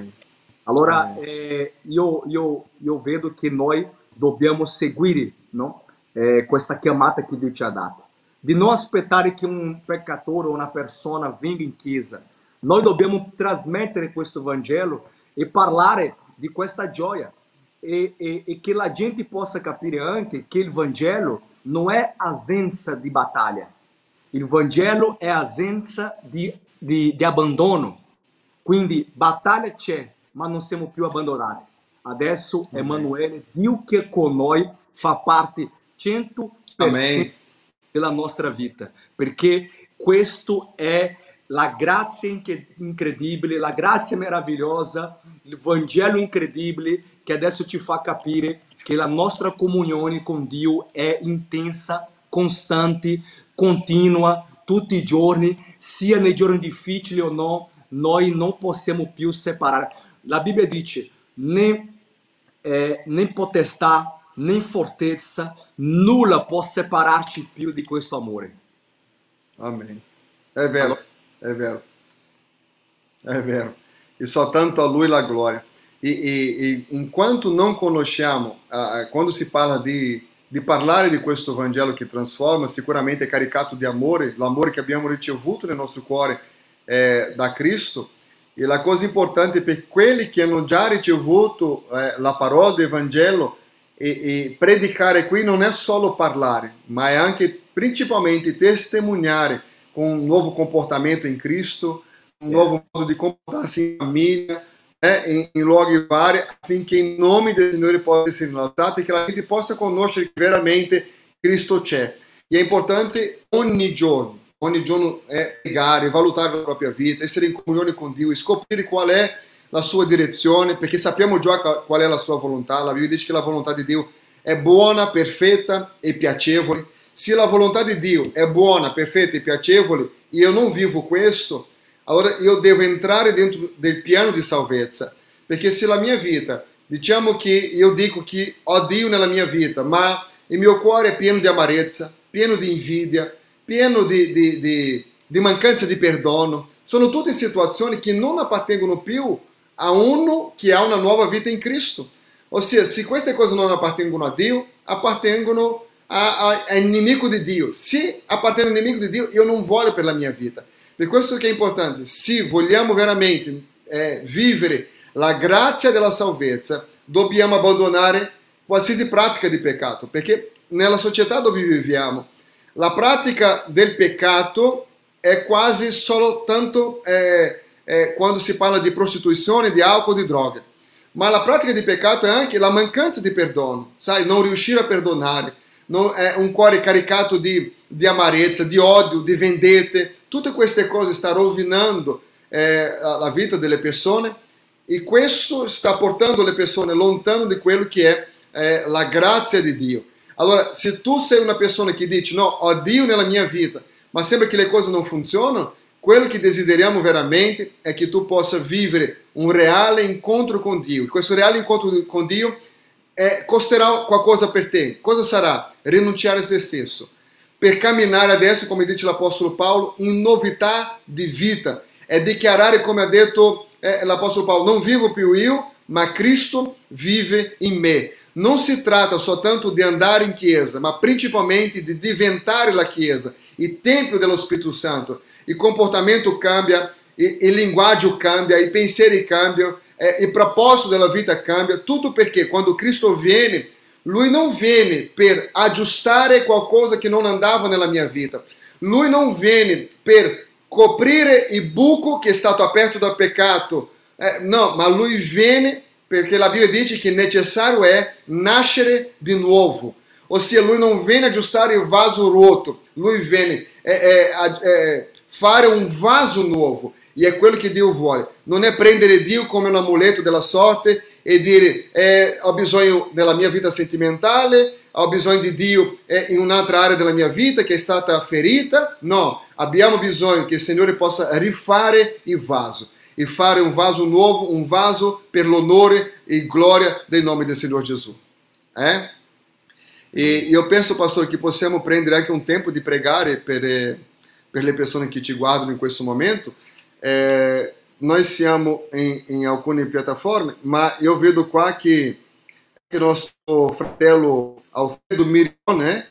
S4: Allora eh, io, io, io, vedo che noi dobbiamo seguire no? eh, questa chiamata che Dio ci ha dato. Di non aspettare che un peccatore o una persona venga in chiesa. Noi dobbiamo trasmettere questo Vangelo e parlare di questa gioia. E, e, e che la gente possa capire anche che il Vangelo non è assenza di battaglia. Il Vangelo è assenza di, di, di abbandono. Quindi battaglia c'è, ma non siamo più abbandonati. Adesso Emanuele, Dio che con noi, fa parte 100% Amen. della nostra vita, perché questo è la grazia incredibile, la grazia meravigliosa, il Vangelo incredibile che adesso ci fa capire che la nostra comunione con Dio è intensa, costante, continua, tutti i giorni, sia nei giorni difficili o no, noi non possiamo più separare. La Bibbia dice: né, eh, né potestà, nem fortezza, nulla può separarci più di questo amore.
S1: Amém. É vero, é vero. É vero. E só tanto a Lui la glória. E, e, e enquanto não conosciamo, quando si parla di, di parlare di questo Vangelo che trasforma, sicuramente è caricato di amore, l'amore che abbiamo ricevuto nel nostro cuore eh, da Cristo. E la cosa importante per quelli che hanno già ricevuto eh, la parola del Vangelo e, e predicare qui non è solo parlare, ma è anche principalmente testemunhare com um novo comportamento em Cristo, um é. novo modo de comportar-se em família, em, em luoghi vari, affinché in nome del Signore possa essere innalzato e che la gente possa conoscere che veramente Cristo c'è. E è importante ogni giorno, ogni giorno è pregare, valutare la propria vita, essere in comunione con Dio, scoprire qual è la sua direzione, perché sappiamo già qual è la sua volontà. La Bibbia dice che la volontà di Dio è buona, perfetta e piacevole. Se a vontade de Deus é boa, perfeita e piacevole e eu não vivo com agora eu devo entrar dentro do piano de salvezza. Porque se na minha vida, diciamo que eu digo que odio na minha vida, mas o meu cuore é pieno de amarezza, pieno de invidia, pieno de, de, de, de mancanza di perdono, sono tutte situazioni che non appartengono più a uno che ha una nuova vita in Cristo. Ossia, se queste cose non appartengono a Dio, appartengono a, a, a inimigo de Dio. Se appartiene all'inimico di Dio, io non voglio per la mia vita. Per questo che è importante, se vogliamo veramente eh, vivere la grazia della salvezza, dobbiamo abbandonare qualsiasi pratica di peccato, perché nella società dove viviamo, la pratica del peccato è quasi soltanto eh, eh, quando si parla di prostituzione, di alcol, di droghe. Ma la pratica di peccato è anche la mancanza di perdono, sai, non riuscire a perdonare, non, è un cuore caricato di, di amarezza, di odio, di vendette. Tutte queste cose sta rovinando eh, la vita delle persone e questo sta portando le persone lontano di quello che è eh, la grazia di Dio. Allora, se tu sei una persona che dice no, ho Dio nella mia vita, ma sembra che le cose non funzionano, quello che desideriamo veramente è che tu possa vivere un reale incontro con Dio. Questo reale incontro con Dio é, costerà qualcosa per te. Cosa sarà? Rinunciare a se stesso. Per camminare adesso, come dice l'Apostolo Paulo, in novità di vita. É dichiarare, come ha detto eh, l'Apostolo Paulo, non vivo più io, ma Cristo vive in me. Non si tratta soltanto di andare in chiesa, ma principalmente di diventare la chiesa, il tempio dello Spirito Santo. Il comportamento cambia, il, il linguaggio cambia, i pensieri cambiano, é, il proposito della vita cambia, tutto perché quando Cristo viene, lui non viene per aggiustare qualcosa che non andava nella mia vita. Lui non viene per coprire il buco è stato aperto dal peccato. Eh, no, ma lui viene perché la Bibbia dice che necessario è nascere di nuovo. Ossia, lui non viene aggiustare il vaso rotto, lui viene é, é, é, fare un vaso nuovo. E é quello che Dio vuole. Non è prendere Dio come un amuleto della sorte e dire eh, ho bisogno della mia vita sentimentale, ho bisogno di Dio eh, in un'altra area della mia vita che è stata ferita. No, abbiamo bisogno che il Signore possa rifare il vaso e fare un vaso nuovo, un vaso per l'onore e gloria del nome del Signore Gesù. Eh? E io penso, pastor, che possiamo prendere anche un tempo di pregare per, eh, per le persone che ci guardano in questo momento. É, nós siamo em, em alcune piattaforme, ma io vedo qua il nostro fratello Alfredo Mirion né,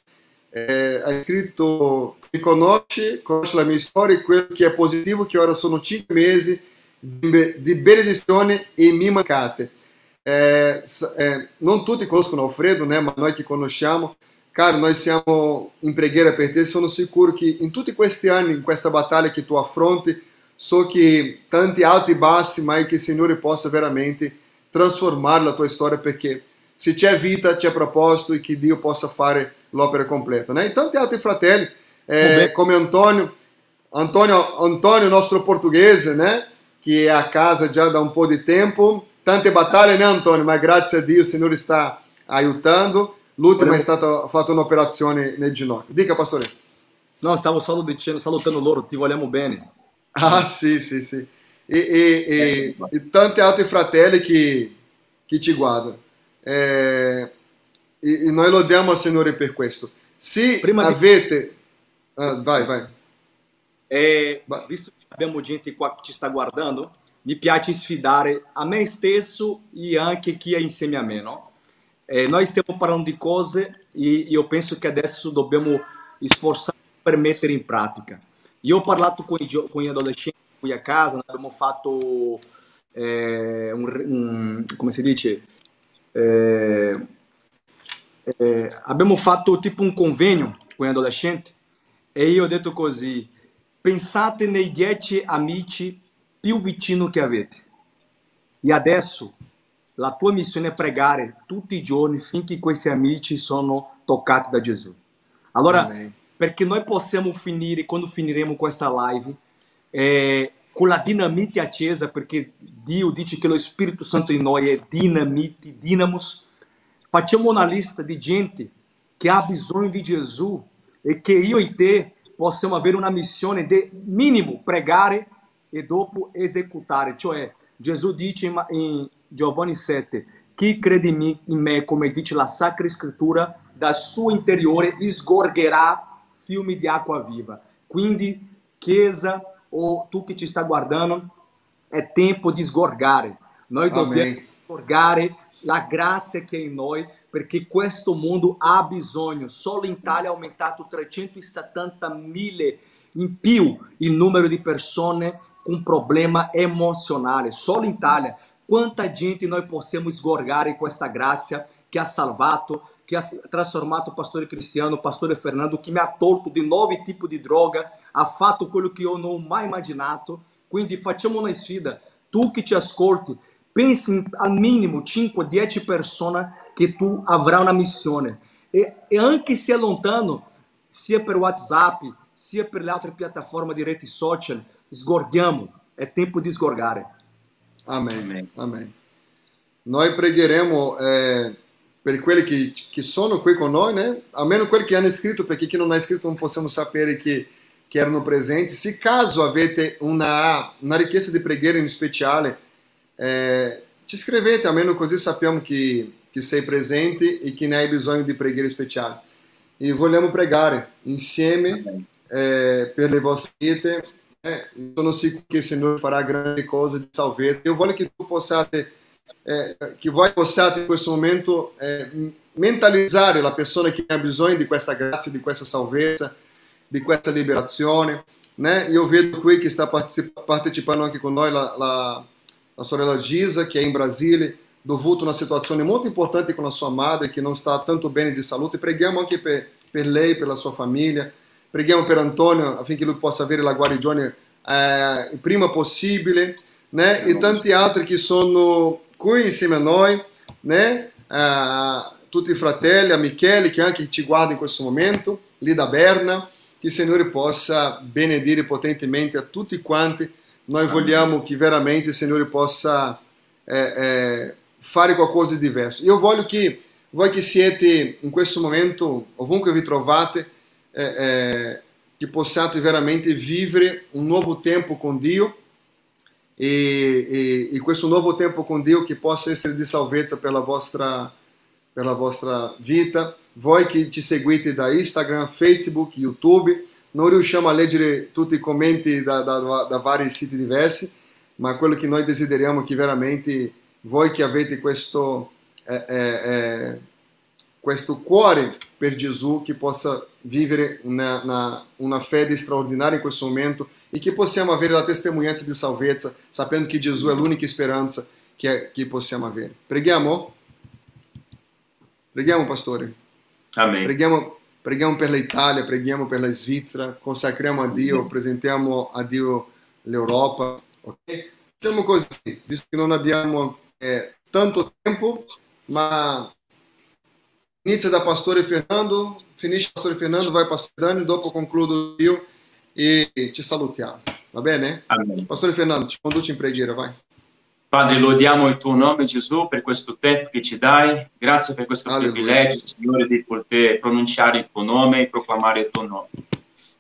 S1: é, ha scritto mi conosce, conosce la mia storia, quello che è positivo che ora sono cinque mesi di, di benedizione e mi mancate. É, é, non tutti conoscono Alfredo, né, ma noi che conosciamo, cara, noi siamo in preghiera per te, sono sicuro che in tutti questi anni, in questa battaglia che tu affronti, so que tanti alti e bassi, ma che il Signore possa veramente trasformare la tua storia perché se c'è vita, c'è proposito e che Dio possa fare l'opera completa. Né? E tanti altri fratelli, eh, come Antonio, Antonio, Antonio, nostro portoghese, né? che è a casa già da un po' di tempo. Tante battaglie, né Antonio? Ma grazie a Dio il Signore sta aiutando. L'ultima è stata fatta un'operazione nel ginocchio. Dica, pastore.
S4: No, stavo salutando loro, ti vogliamo bene. (laughs)
S1: Ah, sì, sì, sì. E, e, e, e tanti altri fratelli che, che ti guardano. É, e, e noi lodiamo al Signore per questo. Se
S4: Prima di-
S1: avete... Ah, vai, vai.
S4: É, visto que abbiamo gente qua que ci sta guardando, mi piace sfidare a me stesso e anche chi è insieme a me, no? Eh, noi stiamo parlando di cose e io penso che adesso dobbiamo sforzarci per mettere in pratica. Io ho parlato con i, gio- con gli a casa, abbiamo fatto eh, un, un- come si dice? Eh, eh, abbiamo fatto tipo un convegno con gli adolescenti e io ho detto così, pensate nei dieci amici più vicini che avete. E adesso la tua missione è pregare tutti i giorni finché questi amici sono toccati da Gesù. Allora,
S1: Amém.
S4: Perché noi possiamo finire, quando finiremo questa live, eh, con la dinamite accesa, perché Dio dice che lo Spirito Santo in noi è dinamite, dinamos, facciamo una lista di gente che ha bisogno di Gesù e che io e te possiamo avere una missione di minimo pregare e dopo esecutare. Cioè, Gesù dice in, in Giovanni 7, chi crede in me, come dice la Sacra Scrittura, dal suo interiore sgorgerà fiumi di acqua viva. Quindi, Chiesa, o tu che ci sta guardando, è tempo di sgorgare. Noi dobbiamo sgorgare la grazia che è in noi, perché questo mondo ha bisogno. Solo in Italia è aumentato 370 mila in più il numero di persone con problema emozionale. Solo in Italia. Quanta gente noi possiamo sgorgare questa grazia che ha salvato, che ha trasformato o pastore Cristiano, o pastore Fernando, che mi ha tolto di nuovi tipi di droga, ha fatto quello che io non ho mai immaginato. Quindi facciamo una sfida. Tu che ci ascolti, pensi in al minimo 5-10 persone che tu avrai una missione. E, e anche se è lontano, sia per WhatsApp, sia per le altre piattaforme di reti social, sgorghiamo. È tempo di sgorgare.
S1: Amém.
S2: Amém.
S1: Amém. Noi pregheremo eh, per quelli che, che sono qui con noi, né? almeno quelli che hanno iscritto, perché chi non ha iscritto non possiamo sapere che, che erano presenti. Se caso avete una, una richiesta di preghiera in speciale, eh, ci scrivete, almeno così sappiamo che, che sei presente e che ne hai bisogno di preghiere speciali. E vogliamo pregare insieme eh, per le vostre vite. Eh, sono sicuro che il Signore farà grandi cose di salvezza. Io voglio che tu possiate, eh, che voi possiate in questo momento eh, mentalizzare la persona che ha bisogno di questa grazia, di questa salvezza, di questa liberazione. Né? Io vedo qui che sta partecipa- partecipando anche con noi la, la, la sorella Gisa, che è in Brasile, dovuto una situazione molto importante con la sua madre, che non sta tanto bene di salute. Preghiamo anche per, per lei, per la sua famiglia. Preghiamo per Antonio affinché lui possa avere la guarigione eh, prima possibile, né? E tanti altri che sono qui insieme a noi, né? Eh, tutti i fratelli, a Michele che anche ci guarda in questo momento, lì da Berna, che il Signore possa benedire potentemente a tutti quanti. Noi vogliamo che veramente il Signore possa eh, eh, fare qualcosa di diverso. Io voglio che voi che siete in questo momento, ovunque vi trovate, eh, eh, che possiate veramente vivere un nuovo tempo con Dio e, e, e questo nuovo tempo con Dio che possa essere di salvezza per la vostra, vostra vita. Voi che ci seguite da Instagram, Facebook, YouTube, non riusciamo a leggere tutti i commenti da, da, da vari siti diversi, ma quello che noi desideriamo è che veramente voi che avete questo, eh, eh, questo cuore per Gesù, che possa vivere una, una, una fede straordinaria in questo momento e che possiamo avere la testimonianza di salvezza, sapendo che Gesù è l'unica speranza che, che possiamo avere. Preghiamo? Preghiamo, pastore.
S2: Amém.
S1: Preghiamo, preghiamo per l'Italia, preghiamo per la Svizzera, consacriamo a Dio, presentiamo a Dio l'Europa. ok? Facciamo così, visto che non abbiamo eh, tanto tempo, ma inizia da Pastore Fernando, finisce Pastore Fernando, vai Pastore Dani, dopo concludo io e ci salutiamo. Va bene?
S2: Amém.
S1: Pastore Fernando, ci conduci in preghiera, vai.
S2: Padre, lodiamo il tuo nome Gesù per questo tempo che ci dai, grazie per questo
S1: Alleluia.
S2: privilegio, Signore, di poter pronunciare il tuo nome e proclamare il tuo nome.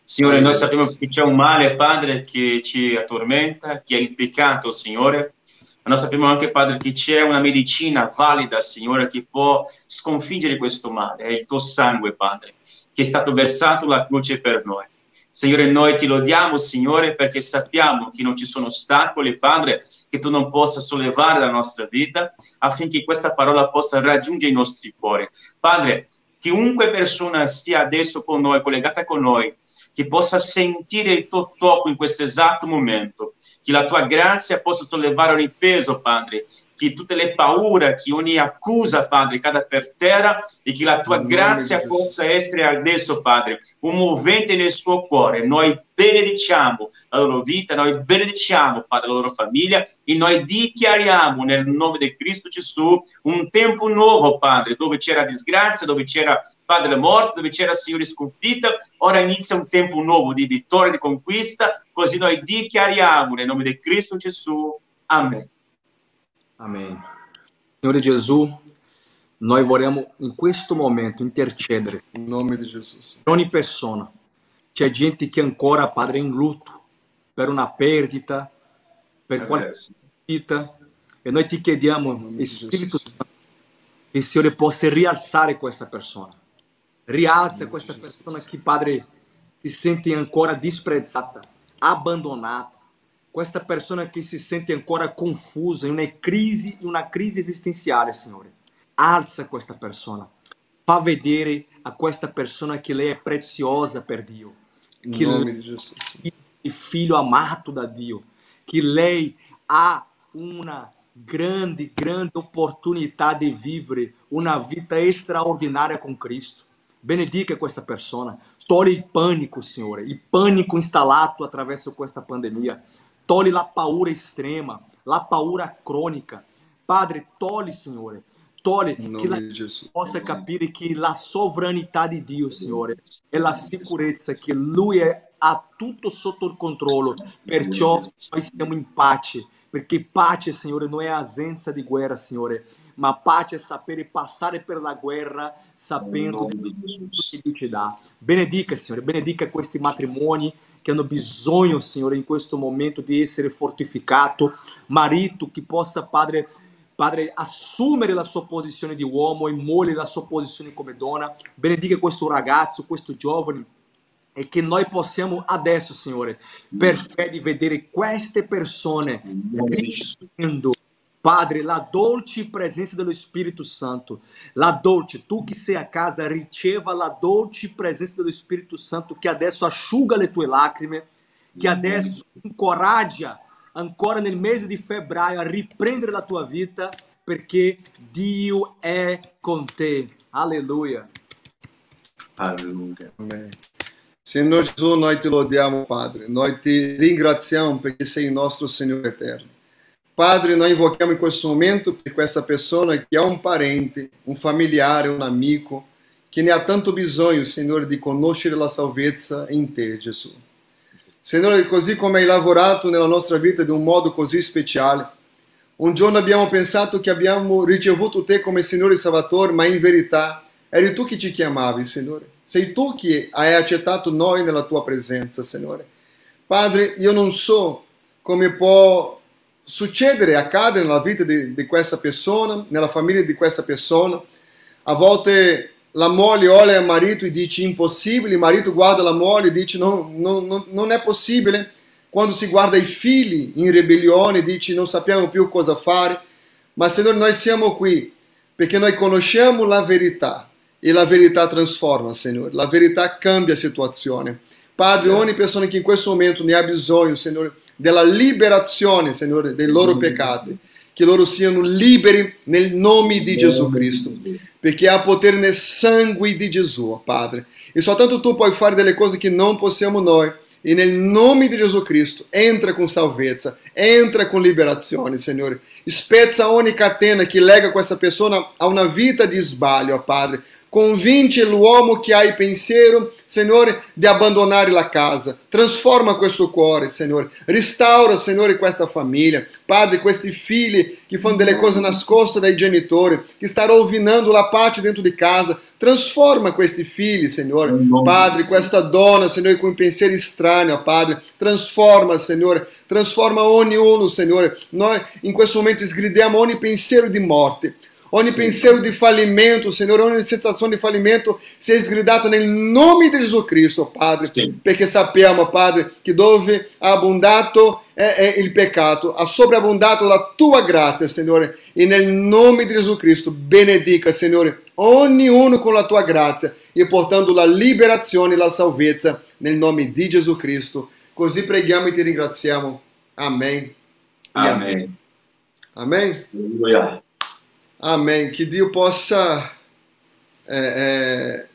S2: Signore, noi sappiamo che c'è un male, Padre, che ci attormenta, che è il peccato, Signore, Noi sappiamo anche, Padre, che c'è una medicina valida, Signore, che può sconfiggere questo male. È il tuo sangue, Padre, che è stato versato alla croce per noi. Signore, noi ti lodiamo, Signore, perché sappiamo che non ci sono ostacoli, Padre, che tu non possa sollevare la nostra vita affinché questa parola possa raggiungere i nostri cuori. Padre, chiunque persona sia adesso con noi, collegata con noi, che possa sentire il tuo tocco in questo esatto momento, che la tua grazia possa sollevare ogni peso, Padre, che tutte le paure, che ogni accusa, Padre, cada per terra e che la tua grazia possa essere adesso, Padre, un movente nel suo cuore. Noi benediciamo la loro vita, noi benediciamo, Padre, la loro famiglia e noi dichiariamo nel nome di Cristo Gesù un tempo nuovo, Padre, dove c'era disgrazia, dove c'era, Padre, morte, dove c'era, Signore, sconfitta. Ora inizia un tempo nuovo di vittoria, di conquista, così noi dichiariamo nel nome di Cristo Gesù. Amen.
S4: Amém. Senhor Jesus, nós vorremmo in questo momento intercedere
S1: Em nome di Gesù.
S4: per ogni persona. C'è gente che ancora, Padre, è in lutto per una perdita, per qualche vita. E noi ti chiediamo, Spirito
S1: Gesù.
S4: Santo, che il Signore possa rialzare questa persona. Rialza questa persona che, Padre, si sente ancora disprezzata, abbandonata. Questa persona che si sente ancora confusa, in una crisi, in una crisi esistenziale, Signore. Alza questa persona. Fa vedere a questa persona che lei è preziosa per Dio.
S1: Em
S4: Que
S1: nome di Gesù.
S4: e filho amato da Dio, que lei ha uma grande, grande oportunidade de vivere uma vida extraordinária com Cristo. Benedica questa persona. Tolhe il pânico, Signore, il pânico instalato attraverso questa pandemia. Tolhe la paura extrema, la paura crônica. Padre, tolhe, Signore, tolhe que la possa capire que la sovranità di Dio, Signore, è la sicurezza che Lui è, ha tutto sotto il controllo, perciò noi siamo in pace, perché pace, Signore, non è assenza di guerra, Signore, ma pace è sapere passare per la guerra sapendo di tutto che Dio ci dà. Benedica, Signore, benedica questi matrimoni che hanno bisogno, Signore, in questo momento di essere fortificato, marito che possa, Padre, Padre, assumere la sua posizione di uomo e moglie la sua posizione come donna. Benedica questo ragazzo, questo giovane e che noi possiamo adesso, Signore, per fede vedere queste persone ricevendo, Padre, la dolce presenza dello Spirito Santo. La dolce, tu che sei a casa, riceva la dolce presenza dello Spirito Santo che adesso asciuga le tue lacrime, che adesso incoraggia ancora nel mese di febbraio a riprendere la tua vita perché Dio è con te. Alleluia.
S2: Alleluia.
S1: Amém. Senhor Jesus, nós te lodiamo, Padre. Nós te ringraziamo perché sei nostro Signore eterno. Padre, noi invochiamo in questo momento per questa persona che ha un parente, un familiare, un amico, che ne ha tanto bisogno, Signore, di conoscere la salvezza in te, Gesù. Signore, così come hai lavorato nella nostra vita di un modo così speciale, un giorno abbiamo pensato che abbiamo ricevuto te come Signore Salvatore, ma in verità eri tu che ci chiamavi, Signore. Sei tu che hai accettato noi nella tua presenza, Signore. Padre, io non so come può succedere, accadere nella vita di, di questa persona, nella famiglia di questa persona. A volte la moglie olha il marito e dice impossibile, il marito guarda la moglie e dice no, no, no, non è possibile. Quando si guarda i figli in ribellione dice non sappiamo più cosa fare. Ma Signore, noi siamo qui perché noi conosciamo la verità e la verità trasforma, Signore. La verità cambia la situazione. Padre, ogni persona che in questo momento ne ha bisogno, Signore, della liberazione, Signore, dei loro peccati, che loro siano liberi nel nome di Gesù Cristo, perché ha potere nel sangue di Gesù, Padre. E soltanto tu puoi fare delle cose che non possiamo noi. E nel nome di Gesù Cristo, entra com salvezza, entra com liberazione, Signore. Spezza ogni catena che lega questa persona a una vita di sbaglio, Padre. convince l'uomo che ha il pensiero, Signore, di abbandonare la casa. Transforma questo cuore, Signore. Restaura, Signore, questa famiglia. Padre, questi figli che fanno delle cose nascoste dai genitori, che stanno rovinando la pace dentro di casa. Transforma questi figli, Signore. Padre, questa donna, Signore, com pensieri estranho, Padre. Transforma, Signore. Transforma ognuno, Signore. Noi in questo momento sgridiamo ogni pensiero di morte. Ogni Sim. pensiero di fallimento, Senhor, ogni sensação de fallimento seja esgridata nel nome di Gesù Cristo, Padre, Sim. perché sappiamo, Padre, che dove ha abbondato è, è, il peccato, ha sobreabbondato la tua grazia, Signore, e nel nome di Gesù Cristo benedica, Signore, ognuno con la tua grazia e portando la liberazione e la salvezza nel nome di Gesù Cristo. Così preghiamo e ti ringraziamo. Amen.
S2: Amen.
S1: Amen. Alleluia. Amém. Que Deus possa é, é,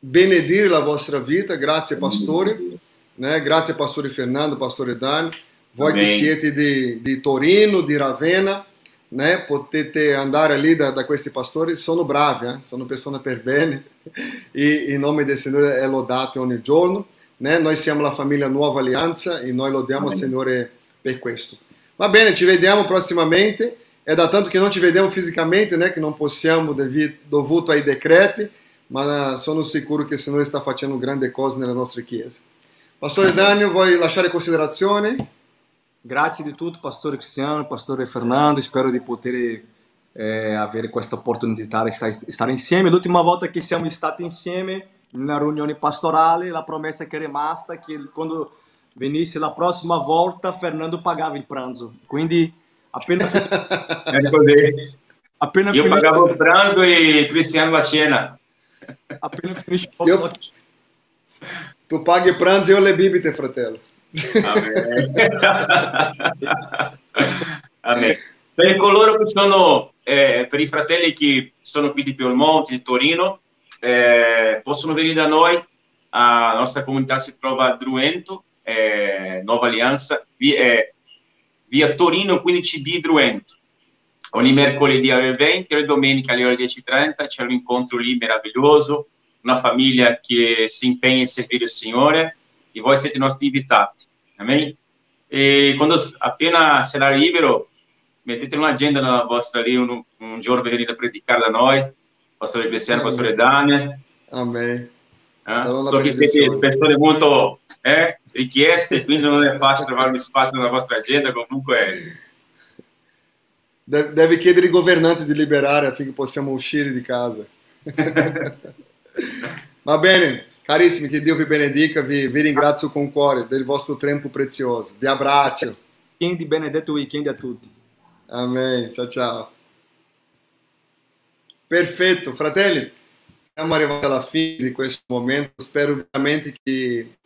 S1: benedir a vossa vida. Grazie, pastore. Né? Grazie, pastore Fernando, pastore Dani. Voi Amém. che siete di, di, Torino, di Ravenna, né? potete andare ali da, da questi pastori, sono bravi, eh? sono persone per bene (laughs) e in nome del Signore è lodato ogni giorno. Né? Noi siamo la famiglia Nuova Alleanza e noi lodiamo il Signore per questo. Va bene, ci vediamo prossimamente. É da tanto que não te vedemos fisicamente, né, que não possiamo devido dovuto ai decreti, ma sono sicuro che il Signore sta facendo grande cose nella nostra Chiesa. Pastore Daniel, vuoi lasciare considerazioni?
S4: Grazie di tutto, Pastore Cristiano, Pastore Fernando, spero di poter eh, avere questa opportunità di stare insieme. L'ultima volta che siamo stati insieme in una riunione pastorale, la promessa che è rimasta che quando venisse la prossima volta Fernando pagava il pranzo. Quindi Appena (laughs)
S2: è così. Appena Io finisce... pagavo il pranzo e Cristiano la cena.
S1: Appena finisce Io... Tu paghi il pranzo e io le bibite, fratello.
S2: Amen. Per coloro che sono, eh, per i fratelli che sono qui di Piemonte, di Torino, eh, possono venire da noi. La nostra comunità si trova a Druento, eh, Nuova Alleanza, vi, eh, via Torino 15B Druento. Ogni mercoledì alle 20 e domenica alle ore 10.30 c'è un incontro lì meraviglioso, una famiglia che si impegna in servire il Signore e voi siete i nostri invitati. Amen? E quando appena sarà libero, mettete un'agenda nella vostra lì, un, un giorno per venire a predicare da noi, pastore Cristiano, pastore Daniel.
S1: Amen.
S2: Eh? So che siete persone molto eh, richieste, quindi non è facile trovare un spazio nella vostra agenda, comunque...
S1: Deve chiedere ai governanti di liberare affinché possiamo uscire di casa. (laughs) Va bene, carissimi, che Dio vi benedica, vi, vi ringrazio con cuore del vostro tempo prezioso. Vi abbraccio.
S4: Weekend benedetto weekend a tutti.
S1: Amen. Ciao ciao. Perfetto, fratelli. Siamo arrivati alla fine di questo momento. Spero veramente che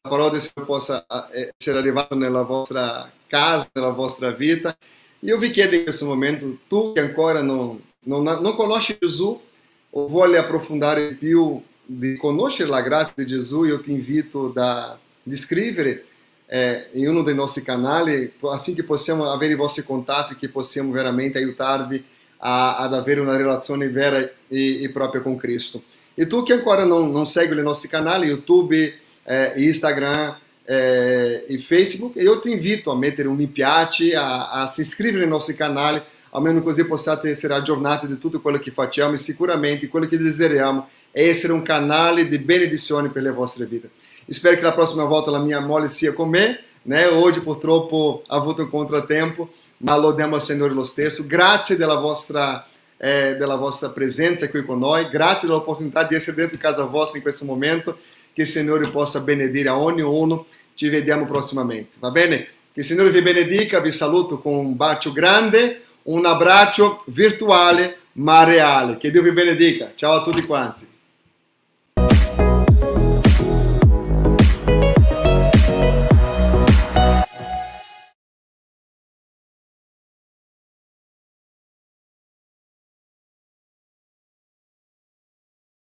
S1: la parola del Signore possa essere arrivata nella vostra casa, nella vostra vita. Io vi chiedo in questo momento, tu che ancora non, non, non conosci Gesù o vuole approfondare più di conoscere la grazia di Gesù, io ti invito da, di eh, in uno dei nostri canali affinché possiamo avere i vostri contatti, che possiamo veramente aiutarvi a, ad avere una relazione vera e, e propria con Cristo. E tu che ancora non segui i nostri canali, YouTube, eh, Instagram eh, e Facebook, io ti invito a mettere un mi piace, a, a si iscrivere nei nostri canali, almeno così possiate essere aggiornati di tutto quello che facciamo e sicuramente quello che desideriamo è essere un canale di benedizione per le vostre vite. Spero che la prossima volta la mia moglie sia con me, né? Oggi purtroppo ha avuto un contratempo, ma lodiamo al Signore lo stesso. Grazie della vostra, eh, della vostra presenza qui con noi, grazie dell'opportunità di essere dentro casa vostra in questo momento che il Signore possa benedire a ognuno. Ci vediamo prossimamente, va bene? Che il Signore vi benedica, vi saluto con un bacio grande, un abbraccio virtuale ma reale. Che Dio vi benedica. Ciao a tutti quanti.